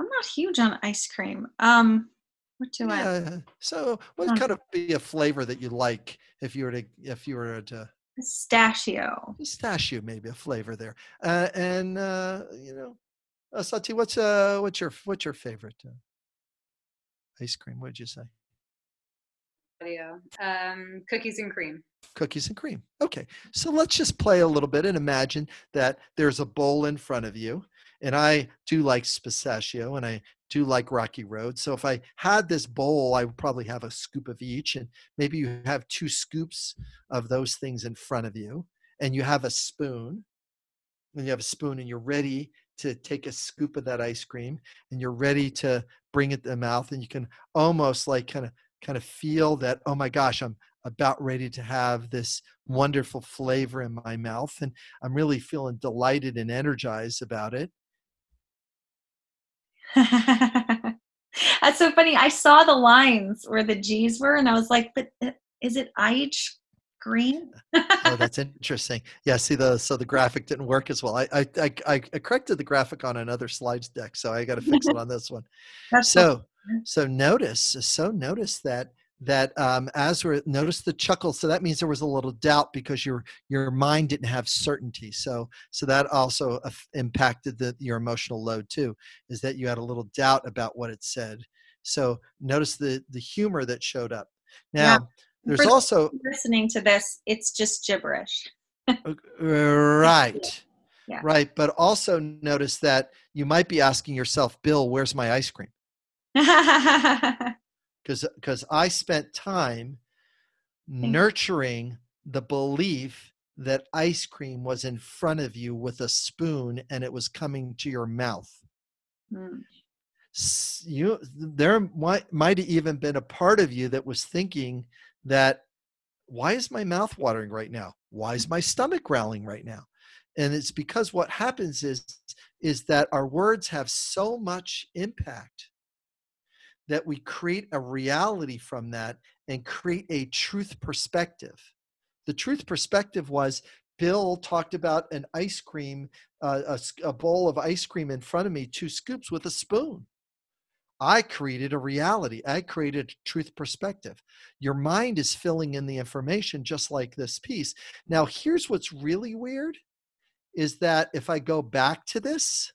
I'm not huge on ice cream. Um, what do I? So, what kind of be a flavor that you like if you were to if you were to Pistachio. pistachio, maybe a flavor there. Uh, and uh, you know, uh, Sati, what's uh, what's your what's your favorite uh, ice cream? What did you say? Um, cookies and cream. Cookies and cream. Okay, so let's just play a little bit and imagine that there's a bowl in front of you, and I do like pistachio, and I do like Rocky Road. So if I had this bowl, I would probably have a scoop of each, and maybe you have two scoops of those things in front of you, and you have a spoon, and you have a spoon, and you're ready to take a scoop of that ice cream, and you're ready to bring it to the mouth, and you can almost like kind of kind of feel that oh my gosh i'm about ready to have this wonderful flavor in my mouth and i'm really feeling delighted and energized about it <laughs> That's so funny. I saw the lines where the G's were, and I was like, "But uh, is it ice green? <laughs> oh that's interesting yeah see the so the graphic didn't work as well i i i, I corrected the graphic on another slides deck so i got to fix it <laughs> on this one so so notice so notice that that um, as we're notice the chuckle so that means there was a little doubt because your your mind didn't have certainty so so that also impacted the your emotional load too is that you had a little doubt about what it said so notice the the humor that showed up now Yeah. there's For- also listening to this, it's just gibberish. Uh, Right. <laughs> Yeah. Right. But also notice that you might be asking yourself, Bill, where's my ice cream? <laughs> Because because I spent time nurturing the belief that ice cream was in front of you with a spoon and it was coming to your mouth. Mm. S- You there might might have even been a part of you that was thinking that why is my mouth watering right now? Why is my stomach growling right now? And it's because what happens is is that our words have so much impact that we create a reality from that and create a truth perspective. The truth perspective was Bill talked about an ice cream, uh, a, a bowl of ice cream in front of me, two scoops with a spoon. I created a reality. I created a truth perspective. Your mind is filling in the information just like this piece. Now, here's what's really weird is that if I go back to this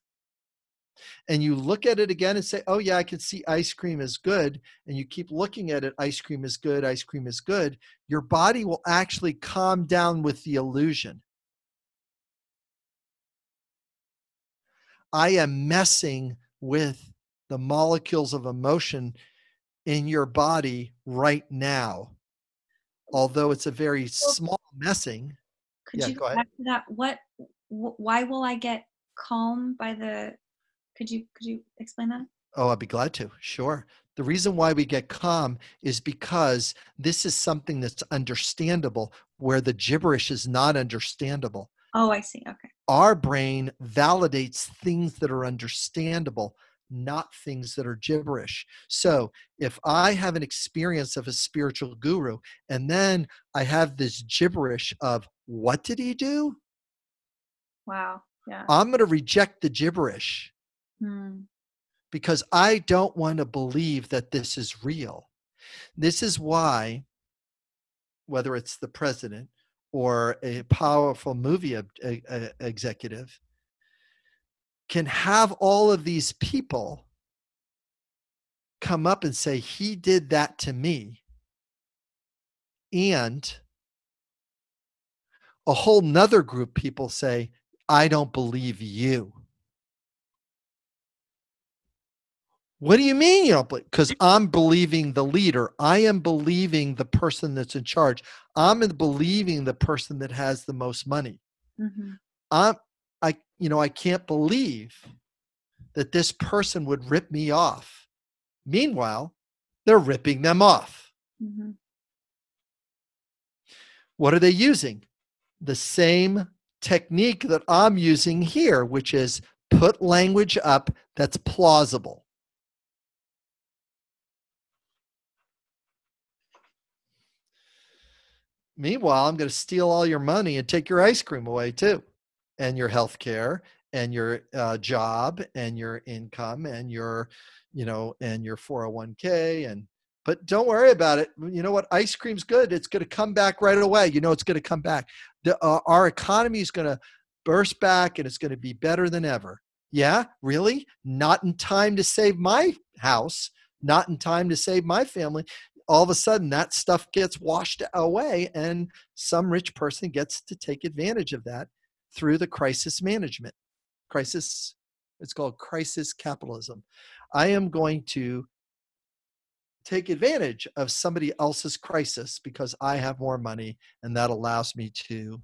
and you look at it again and say, oh, yeah, I can see ice cream is good, and you keep looking at it, ice cream is good, ice cream is good, your body will actually calm down with the illusion. I am messing with the molecules of emotion in your body right now. Although it's a very small messing. Could Yeah, you go ahead. back to that? What? Wh- why will I get calm by the? Could you could you explain that? Oh, I'd be glad to. Sure. The reason why we get calm is because this is something that's understandable where the gibberish is not understandable. Oh, I see. Okay. Our brain validates things that are understandable, not things that are gibberish. So if I have an experience of a spiritual guru and then I have this gibberish of what did he do? Wow. Yeah. I'm going to reject the gibberish. Hmm. because I don't want to believe that this is real. This is why, whether it's the president or a powerful movie e- e- executive, can have all of these people come up and say, He did that to me. And a whole nother group people say, I don't believe you. What do you mean you don't believe? Because I'm believing the leader. I am believing the person that's in charge. I'm believing the person that has the most money. hmm I'm I, you know, I can't believe that this person would rip me off. Meanwhile, they're ripping them off. Mhm. What are they using? The same technique that I'm using here, which is put language up that's plausible. Meanwhile, I'm going to steal all your money and take your ice cream away too, and your health care, and your uh, job, and your income, and your, you know, and your 401k, and but don't worry about it. You know what? Ice cream's good. It's going to come back right away. You know, it's going to come back. The, uh, our economy is going to burst back, and it's going to be better than ever. Yeah, really? Not in time to save my house. Not in time to save my family all of a sudden that stuff gets washed away and some rich person gets to take advantage of that through the crisis management crisis it's called crisis capitalism i am going to take advantage of somebody else's crisis because i have more money and that allows me to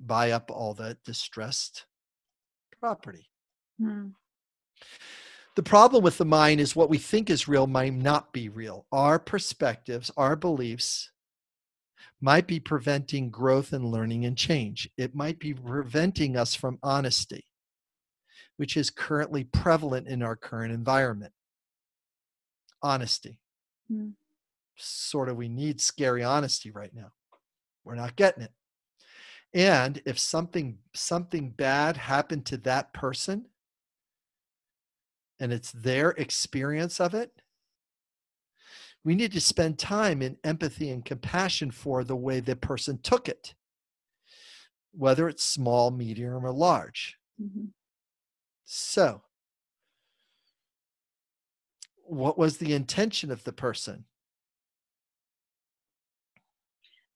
buy up all that distressed property Hmm. The problem with the mind is what we think is real might not be real. Our perspectives, our beliefs might be preventing growth and learning and change. It might be preventing us from honesty, which is currently prevalent in our current environment. Honesty. Hmm. Sort of, we need scary honesty right now. We're not getting it. And if something something bad happened to that person, and it's their experience of it, we need to spend time in empathy and compassion for the way the person took it, whether it's small, medium, or large. Mhm. So, what was the intention of the person?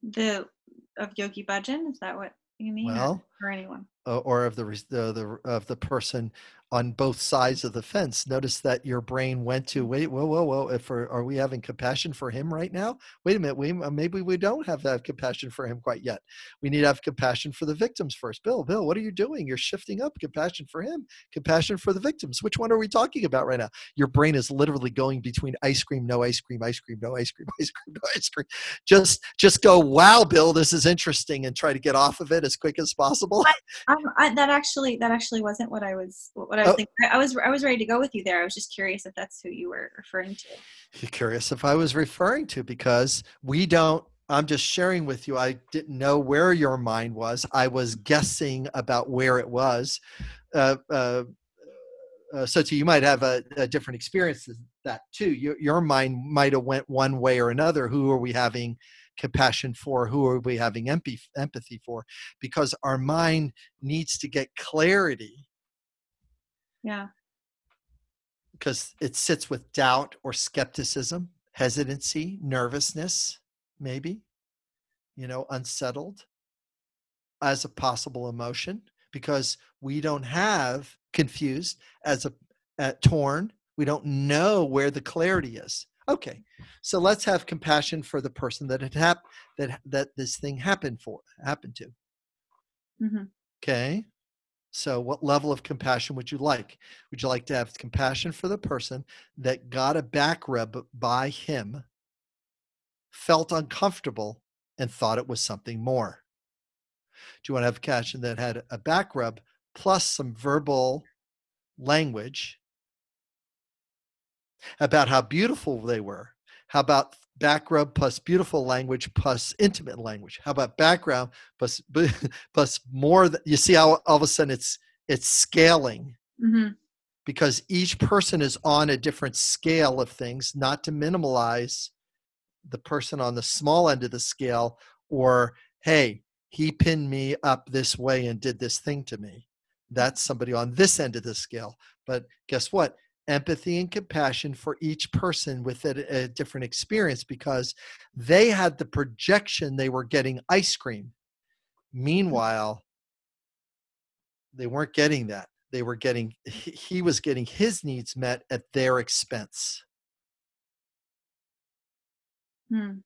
The of Yogi Bhajan is that what you mean? Well, or anyone? uh, or of the, the the of the person on both sides of the fence. Notice that your brain went to wait, whoa, whoa, whoa. If are, are we having compassion for him right now? Wait a minute, we maybe we don't have that compassion for him quite yet. We need to have compassion for the victims first. Bill, Bill, what are you doing? You're shifting up compassion for him, compassion for the victims. Which one are we talking about right now? Your brain is literally going between ice cream, no ice cream, ice cream, no ice cream, <laughs> ice cream, no ice cream. Just just go, wow, Bill, this is interesting, and try to get off of it as quick as possible. Um, I, that actually that actually wasn't what I was what I was Oh. thinking. I, I was I was ready to go with you there. I was just curious if that's who you were referring to. You're curious if I was referring to because we don't. I'm just sharing with you. I didn't know where your mind was. I was guessing about where it was. Uh, uh, uh, so, too, you might have a, a different experience than that too. Your, your mind might have went one way or another. Who are we having compassion for? Who are we having empathy empathy for? Because our mind needs to get clarity Yeah. because it sits with doubt or skepticism, hesitancy, nervousness, maybe, you know, unsettled as a possible emotion because we don't have confused as a uh, torn. We don't know where the clarity is. Okay, so let's have compassion for the person that it hap- that that this thing happened for happened to. hmm Okay. So, what level of compassion would you like? Would you like to have compassion for the person that got a back rub by him, felt uncomfortable, and thought it was something more? Do you want to have compassion that had a back rub plus some verbal language about how beautiful they were? How about back rub plus beautiful language plus intimate language? How about background plus <laughs> plus more? th- You see how all of a sudden it's it's scaling hmm because each person is on a different scale of things, not to minimalize the person on the small end of the scale or, hey, he pinned me up this way and did this thing to me. That's somebody on this end of the scale. But guess what? Empathy and compassion for each person with a, a different experience because they had the projection they were getting ice cream. Meanwhile, they weren't getting that they were getting he was getting his needs met at their expense Hmm.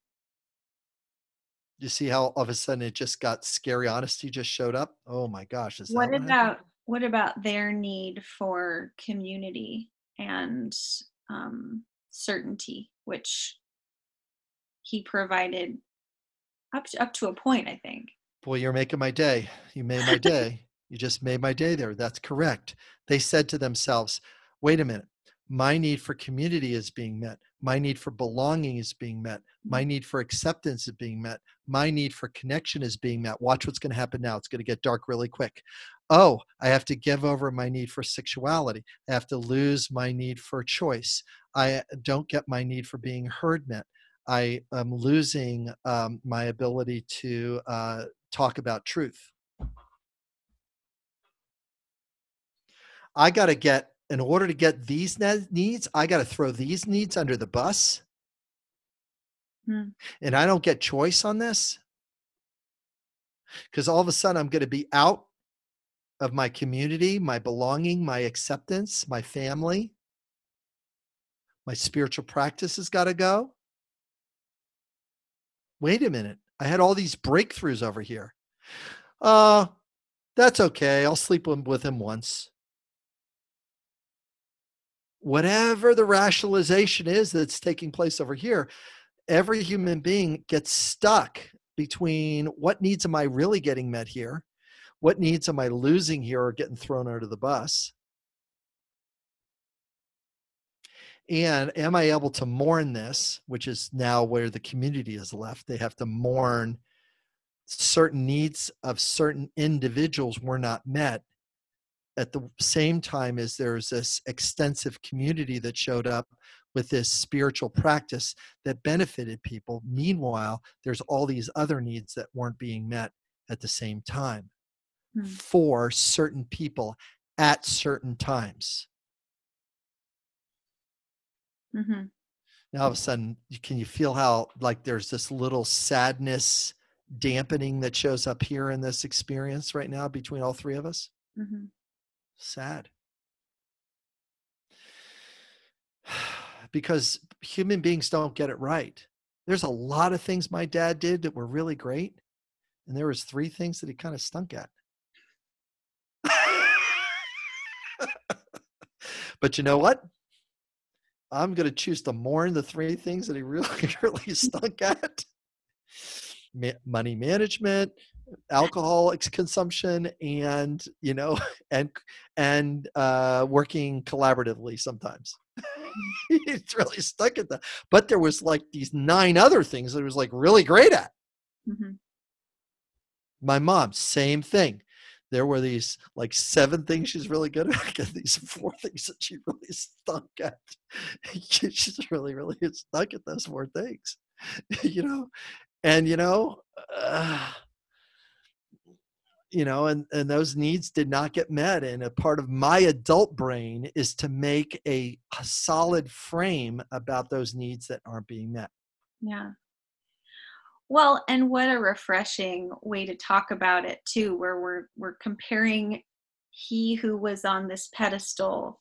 You see how all of a sudden it just got scary honesty just showed up? Oh my gosh. Is what what about happened? what about their need for community and um, certainty, which he provided up to, up to a point, I think. Boy, you're making my day. You made my day. you just made my day there. That's correct. They said to themselves, wait a minute. My need for community is being met. My need for belonging is being met. My need for acceptance is being met. My need for connection is being met. Watch what's going to happen now. It's going to get dark really quick. Oh, I have to give over my need for sexuality. I have to lose my need for choice. I don't get my need for being heard met. I am losing um, my ability to uh, talk about truth. I got to get, in order to get these ne- needs, I got to throw these needs under the bus. Hmm. And I don't get choice on this because all of a sudden I'm going to be out of my community, my belonging, my acceptance, my family. My spiritual practice has got to go. Wait a minute. I had all these breakthroughs over here. Uh, that's okay. I'll sleep with with him once. Whatever the rationalization is that's taking place over here, every human being gets stuck between what needs am I really getting met here? What needs am I losing here or getting thrown under the bus? And am I able to mourn this, which is now where the community is left? They have to mourn certain needs of certain individuals were not met at the same time as there's this extensive community that showed up with this spiritual practice that benefited people. Meanwhile, there's all these other needs that weren't being met at the same time Hmm. for certain people at certain times. hmm Now all of a sudden, can you feel how like there's this little sadness dampening that shows up here in this experience right now between all three of us? hmm Sad. <sighs> because human beings don't get it right. There's a lot of things my dad did that were really great, and there was three things that he kind of stunk at. <laughs> but you know what? I'm going to choose to mourn the three things that he really, <laughs> really stunk at Ma- money management, alcohol consumption, and, you know, <laughs> and, and uh, working collaboratively sometimes. He's really stuck at that. But there was like these nine other things that he was like really great at. hmm My mom, same thing. There were these like seven things she's really good at, <laughs> and these four things that she really stunk at. <laughs> she's really, really stuck at those four things, <laughs> you know. And you know, uh, you know, and and those needs did not get met. And a part of my adult brain is to make a, a solid frame about those needs that aren't being met. Yeah. Well, and what a refreshing way to talk about it too, where we're we're comparing he who was on this pedestal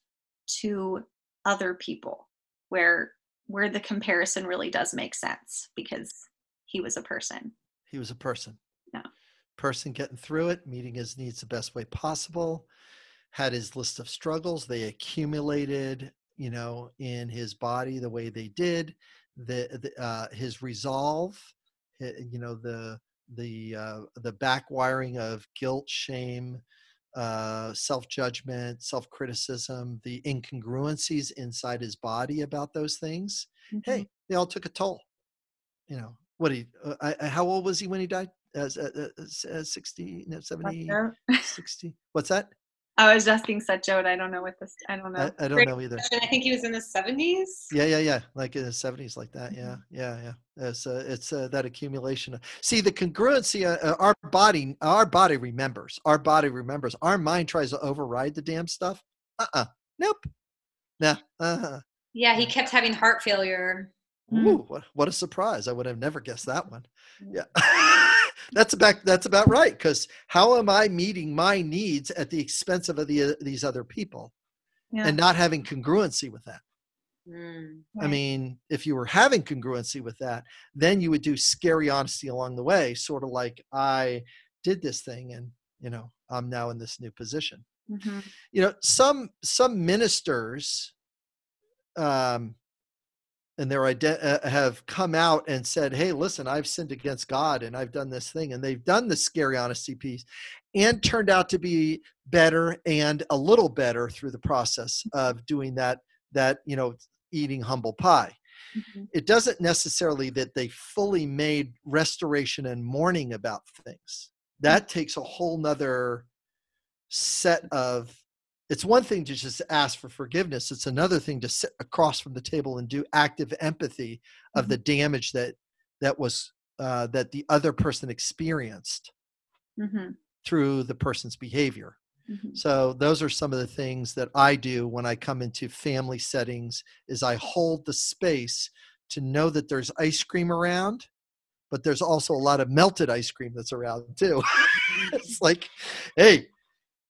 to other people, where where the comparison really does make sense because he was a person. He was a person. Yeah. Person getting through it, meeting his needs the best way possible, had his list of struggles. They accumulated, you know, in his body the way they did. The, the uh, his resolve, you know, the the uh, the backwiring of guilt, shame, uh, self judgment, self criticism, the incongruencies inside his body about those things. Mhm. Hey, they all took a toll. You know, what he, uh, I, how old was he when he died? As, uh, uh, uh, 60, no, 70, Satcho? <laughs> 60. What's that? I was asking Satcho, and I don't know what this. I don't know. I, I don't Great know either. I think he was in the 70s. Yeah, yeah, yeah. Like in the seventies, like that. Yeah, yeah, yeah. It's uh, it's uh, that accumulation. Of, see the congruency. Uh, uh, our body, our body remembers. Our body remembers. Our mind tries to override the damn stuff. Uh, uh Nope. Nah. Uh. Yeah, he kept having heart failure. Mm. Ooh, what what a surprise! I would have never guessed that one. Yeah. <laughs> that's about that's about right. Because how am I meeting my needs at the expense of the, these other people, Yeah. and not having congruency with that? Mm. I mean, if you were having congruency with that, then you would do scary honesty along the way, sort of like I did this thing and, you know, I'm now in this new position. Mhm. You know, some some ministers um and they're ide- uh, have come out and said, "Hey, listen, I've sinned against God and I've done this thing." And they've done the scary honesty piece and turned out to be better and a little better through the process of doing that that, you know, eating humble pie. Mhm. It doesn't necessarily that they fully made restoration and mourning about things. That takes a whole nother set of it's one thing to just ask for forgiveness it's another thing to sit across from the table and do active empathy of the damage that that was uh, that the other person experienced Mhm. through the person's behavior Mhm. so those are some of the things that i do when i come into family settings is i hold the space to know that there's ice cream around but there's also a lot of melted ice cream that's around too <laughs> it's like hey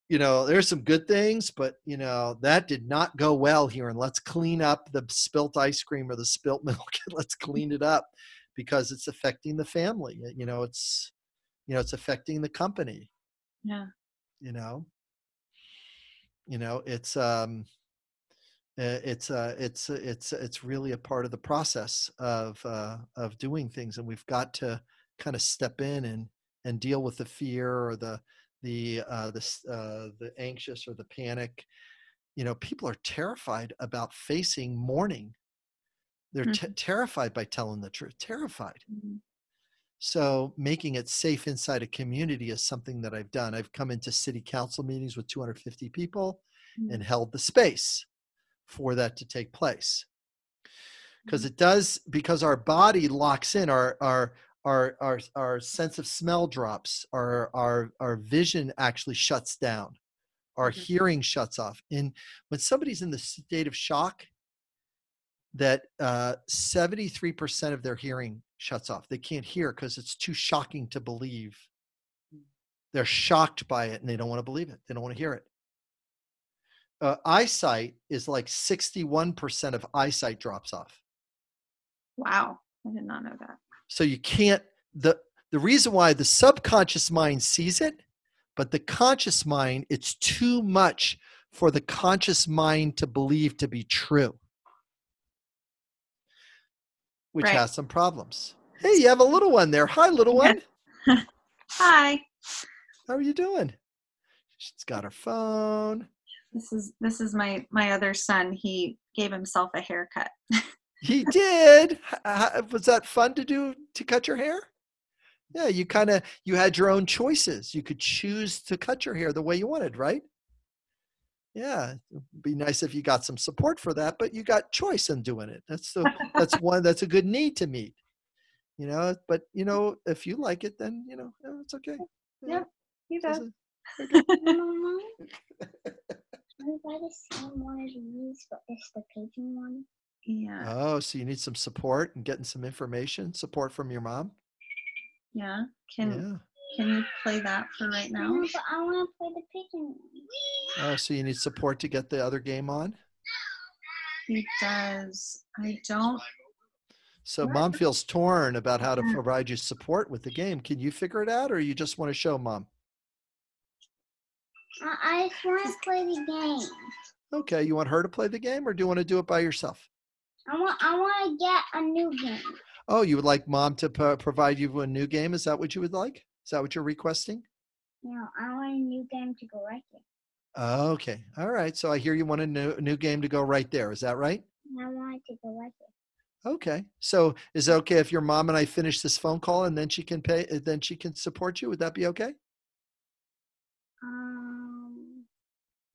you know there's some good things but you know that did not go well here and let's clean up the spilt ice cream or the spilt <laughs> milk let's clean it up because it's affecting the family you know it's you know it's affecting the company Yeah. you know you know it's um uh, it's uh it's it's it's really a part of the process of uh of doing things and we've got to kind of step in and and deal with the fear or the the uh the uh the anxious or the panic you know people are terrified about facing mourning they're te- terrified by telling the truth terrified Mhm. so making it safe inside a community is something that I've done. I've come into city council meetings with 250 people Mm. and held the space for that to take place. Because it does, because our body locks in, our our our our our sense of smell drops, our our our vision actually shuts down, our Mhm. hearing shuts off. And when somebody's in the state of shock, that uh, 73% of their hearing shuts off. They can't hear because it's too shocking to believe. They're shocked by it and they don't want to believe it. They don't want to hear it. Uh, eyesight is like 61% of eyesight drops off. Wow. I did not know that. So you can't, the, the reason why the subconscious mind sees it, but the conscious mind, it's too much for the conscious mind to believe to be true. which Right. has some problems. Hey, you have a little one there. Hi, little one. <laughs> Hi. How are you doing? She's got her phone. This is this is my my other son. He gave himself a haircut. <laughs> He did. Was that fun to do to cut your hair? Yeah, you kind of you had your own choices. You could choose to cut your hair the way you wanted, right? Yeah, it'd be nice if you got some support for that, but you got choice in doing it. That's the that's <laughs> one that's a good need to meet. You know, but you know, if you like it, then you know, it's okay. Yeah, He does. doesn't- Mama, can we buy the same one as these, but it's the pigeon one? Yeah. Oh, so you need some support and getting some information, support from your mom. Yeah. Can Yeah. can you play that for right now? No, but I want to play the pigeon. Oh, so you need support to get the other game on. He does. I don't. So What? mom feels torn about how to provide you support with the game. Can you figure it out, or you just want to show mom? I, I just want to play the game. Okay, you want her to play the game, or do you want to do it by yourself? I want I want to get a new game. Oh, you would like mom to pro- provide you with a new game? Is that what you would like? Is that what you're requesting? No, I want a new game to go right there. Okay, all right. So I hear you want a new, new game to go right there. Is that right? I want it to go right there. Okay. So is it okay if your mom and I finish this phone call and then she can pay, then she can support you? Would that be okay? Um,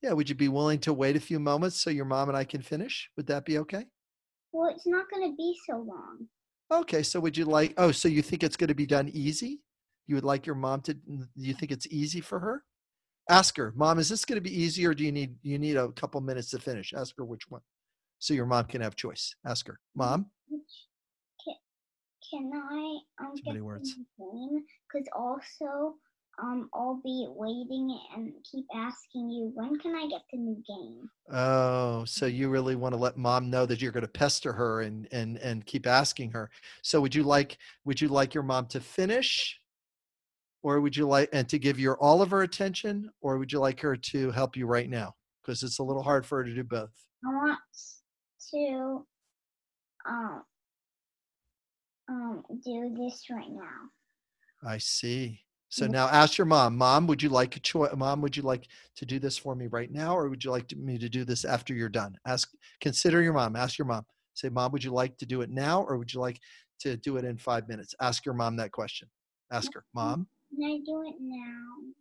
Yeah. Would you be willing to wait a few moments so your mom and I can finish? Would that be okay? Well, it's not going to be so long. Okay. So would you like, oh, so you think it's going to be done easy? You would like your mom to, do you think it's easy for her? Ask her, mom, is this going to be easy or do you need, you need a couple minutes to finish? Ask her which one. So your mom can have choice. Ask her, mom. Can, can I um Too many words. Because also um, I'll be waiting and keep asking you, when can I get the new game? Oh, so you really want to let mom know that you're going to pester her and and and keep asking her. So would you like would you like your mom to finish or would you like and to give your all of her attention or would you like her to help you right now? Because it's a little hard for her to do both. I want to um, um, do this right now. I see. So Mhm. now ask your mom, mom, would you like a choice? Mom, would you like to do this for me right now, or would you like to, me to do this after you're done? Ask, consider your mom. Ask your mom. Say, mom, would you like to do it now, or would you like to do it in five minutes? Ask your mom that question. Ask her, mom, Can I do it now?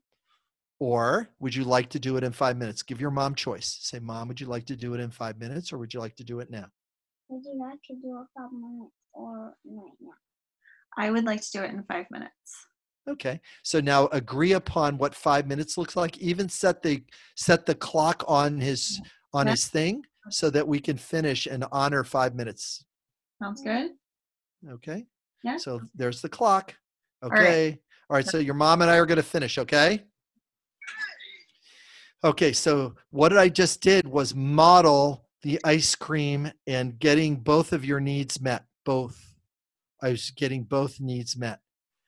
or would you like to do it in five minutes? Give your mom choice. Say, mom, would you like to do it in five minutes, or would you like to do it now? Would you like to do it five minutes or right now? I would like to do it in five minutes. Okay. So now agree upon what five minutes looks like. Even set the set the clock on his on his thing so that we can finish and honor five minutes. Sounds good? Okay. Yeah. So there's the clock. right. Okay. All right. So your mom and I are going to finish. Okay. Okay. So what I just did was model the ice cream and getting both of your needs met. Both. I was getting both needs met.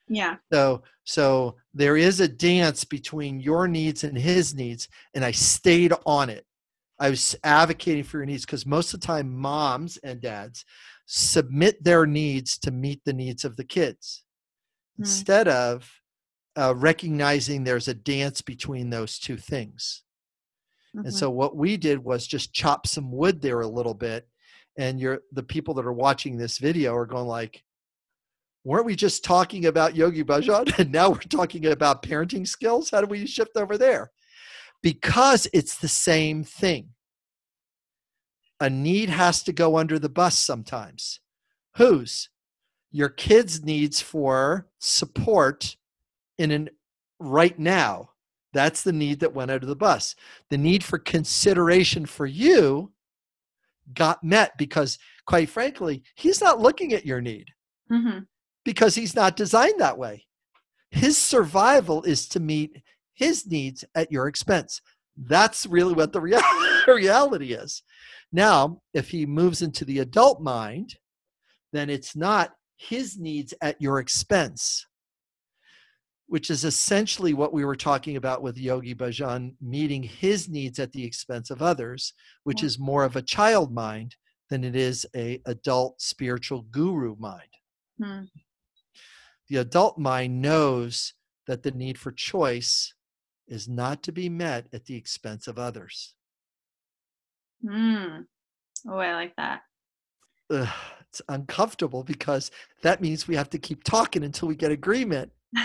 Yeah. So so there is a dance between your needs and his needs, and I stayed on it. I was advocating for your needs because most of the time moms and dads submit their needs to meet the needs of the kids Hmm. instead of uh, recognizing there's a dance between those two things. And Mhm. so what we did was just chop some wood there a little bit. And you're the people that are watching this video are going like, weren't we just talking about Yogi Bhajan? <laughs> And now we're talking about parenting skills? How do we shift over there? Because it's the same thing. A need has to go under the bus sometimes. Whose? Your kids' needs for support in an right now. That's the need that went under the bus. The need for consideration for you got met because, quite frankly, he's not looking at your need Mhm. Because he's not designed that way. His survival is to meet his needs at your expense. That's really what <laughs> the reality is. Now, if he moves into the adult mind, then it's not his needs at your expense, which is essentially what we were talking about with Yogi Bhajan meeting his needs at the expense of others, which is more of a child mind than it is a adult spiritual guru mind Hmm. The adult mind knows that the need for choice is not to be met at the expense of others. Mm. Oh, I like that. Ugh, it's uncomfortable because that means we have to keep talking until we get agreement. <laughs>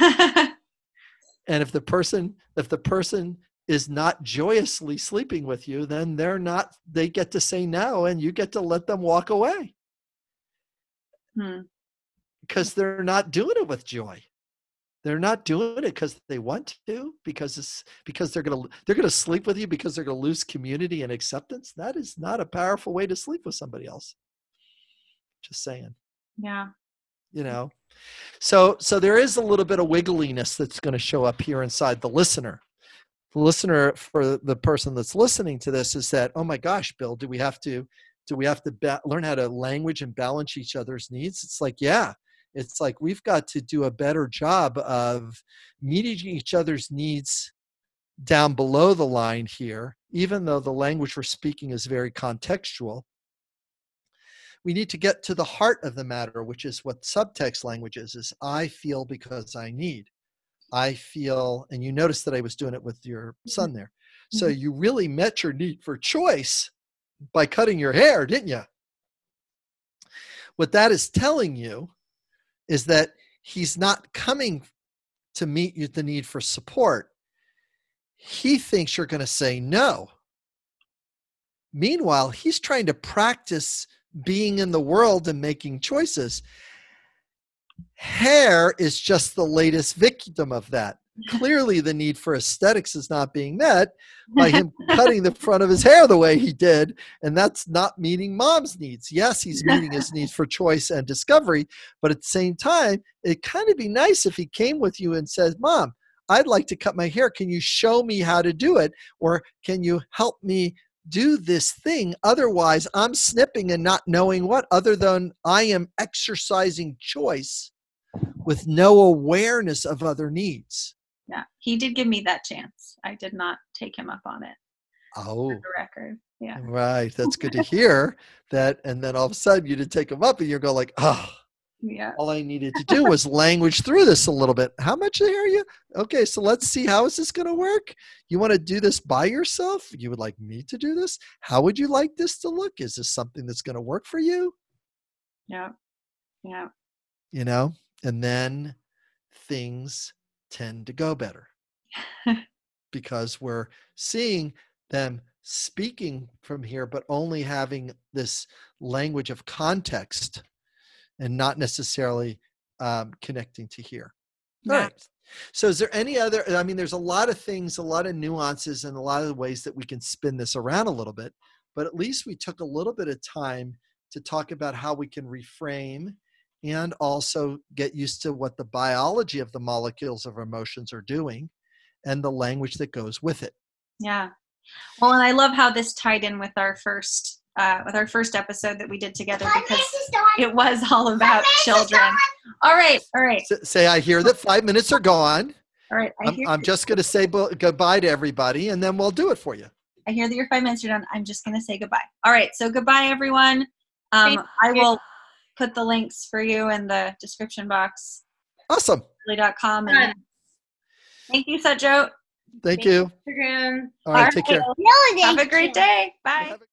And if the person, if the person is not joyously sleeping with you, then they're not, they get to say no and you get to let them walk away Hmm. Because they're not doing it with joy. They're not doing it because they want to, because it's because they're gonna they're gonna sleep with you because they're gonna lose community and acceptance. That is not a powerful way to sleep with somebody else. Just saying, Yeah. you know. So so there is a little bit of wiggliness that's going to show up here inside the listener. The listener for the person that's listening to this is that, oh my gosh, Bill, do we have to do we have to ba- learn how to language and balance each other's needs? It's like, yeah, it's like we've got to do a better job of meeting each other's needs down below the line here, even though the language we're speaking is very contextual. We need to get to the heart of the matter, which is what subtext language is, is I feel because I need. I feel, and you notice that I was doing it with your mm-hmm. son there. So mm-hmm. you really met your need for choice by cutting your hair, didn't you? What that is telling you is that he's not coming to meet you the need for support. He thinks you're going to say no. Meanwhile, he's trying to practice being in the world and making choices. Hair is just the latest victim of that. Clearly, the need for aesthetics is not being met by him <laughs> cutting the front of his hair the way he did, and that's not meeting mom's needs. Yes, he's meeting his needs for choice and discovery, but at the same time, it kind of be nice if he came with you and says, "Mom, I'd like to cut my hair. Can you show me how to do it? Or can you help me do this thing? Otherwise, I'm snipping and not knowing what, other than I am exercising choice with no awareness of other needs. Yeah, he did give me that chance. I did not take him up on it. Oh, the record. Yeah. right. That's good to hear that. And then all of a sudden you did take him up and you're going like, oh, Yeah. all I needed to do was language through this a little bit. How much are you? Okay, so let's see how is this going to work? You want to do this by yourself? You would like me to do this? How would you like this to look? Is this something that's going to work for you? Yeah. Yeah. You know, and then things tend to go better <laughs> because we're seeing them speaking from here, but only having this language of context and not necessarily um, connecting to here. All Yeah. right. So, is there any other? I mean, there's a lot of things, a lot of nuances, and a lot of ways that we can spin this around a little bit. But at least we took a little bit of time to talk about how we can reframe and also get used to what the biology of the molecules of emotions are doing and the language that goes with it. Yeah. Well, and I love how this tied in with our first uh, with our first episode that we did together because minutes is done. it was all about children. All right. All right. S- Say, I hear that five minutes are gone. All right. I I'm, hear, I'm just going to say bu- goodbye to everybody and then we'll do it for you. I hear that your five minutes are done. I'm just going to say goodbye. All right. So goodbye, everyone. Um, Thank I you. will put the links for you in the description box. Awesome. com Done. and thank you, Sujo. Thank you. Instagram. All right, All take right. care. Have a great day. Bye. Have a-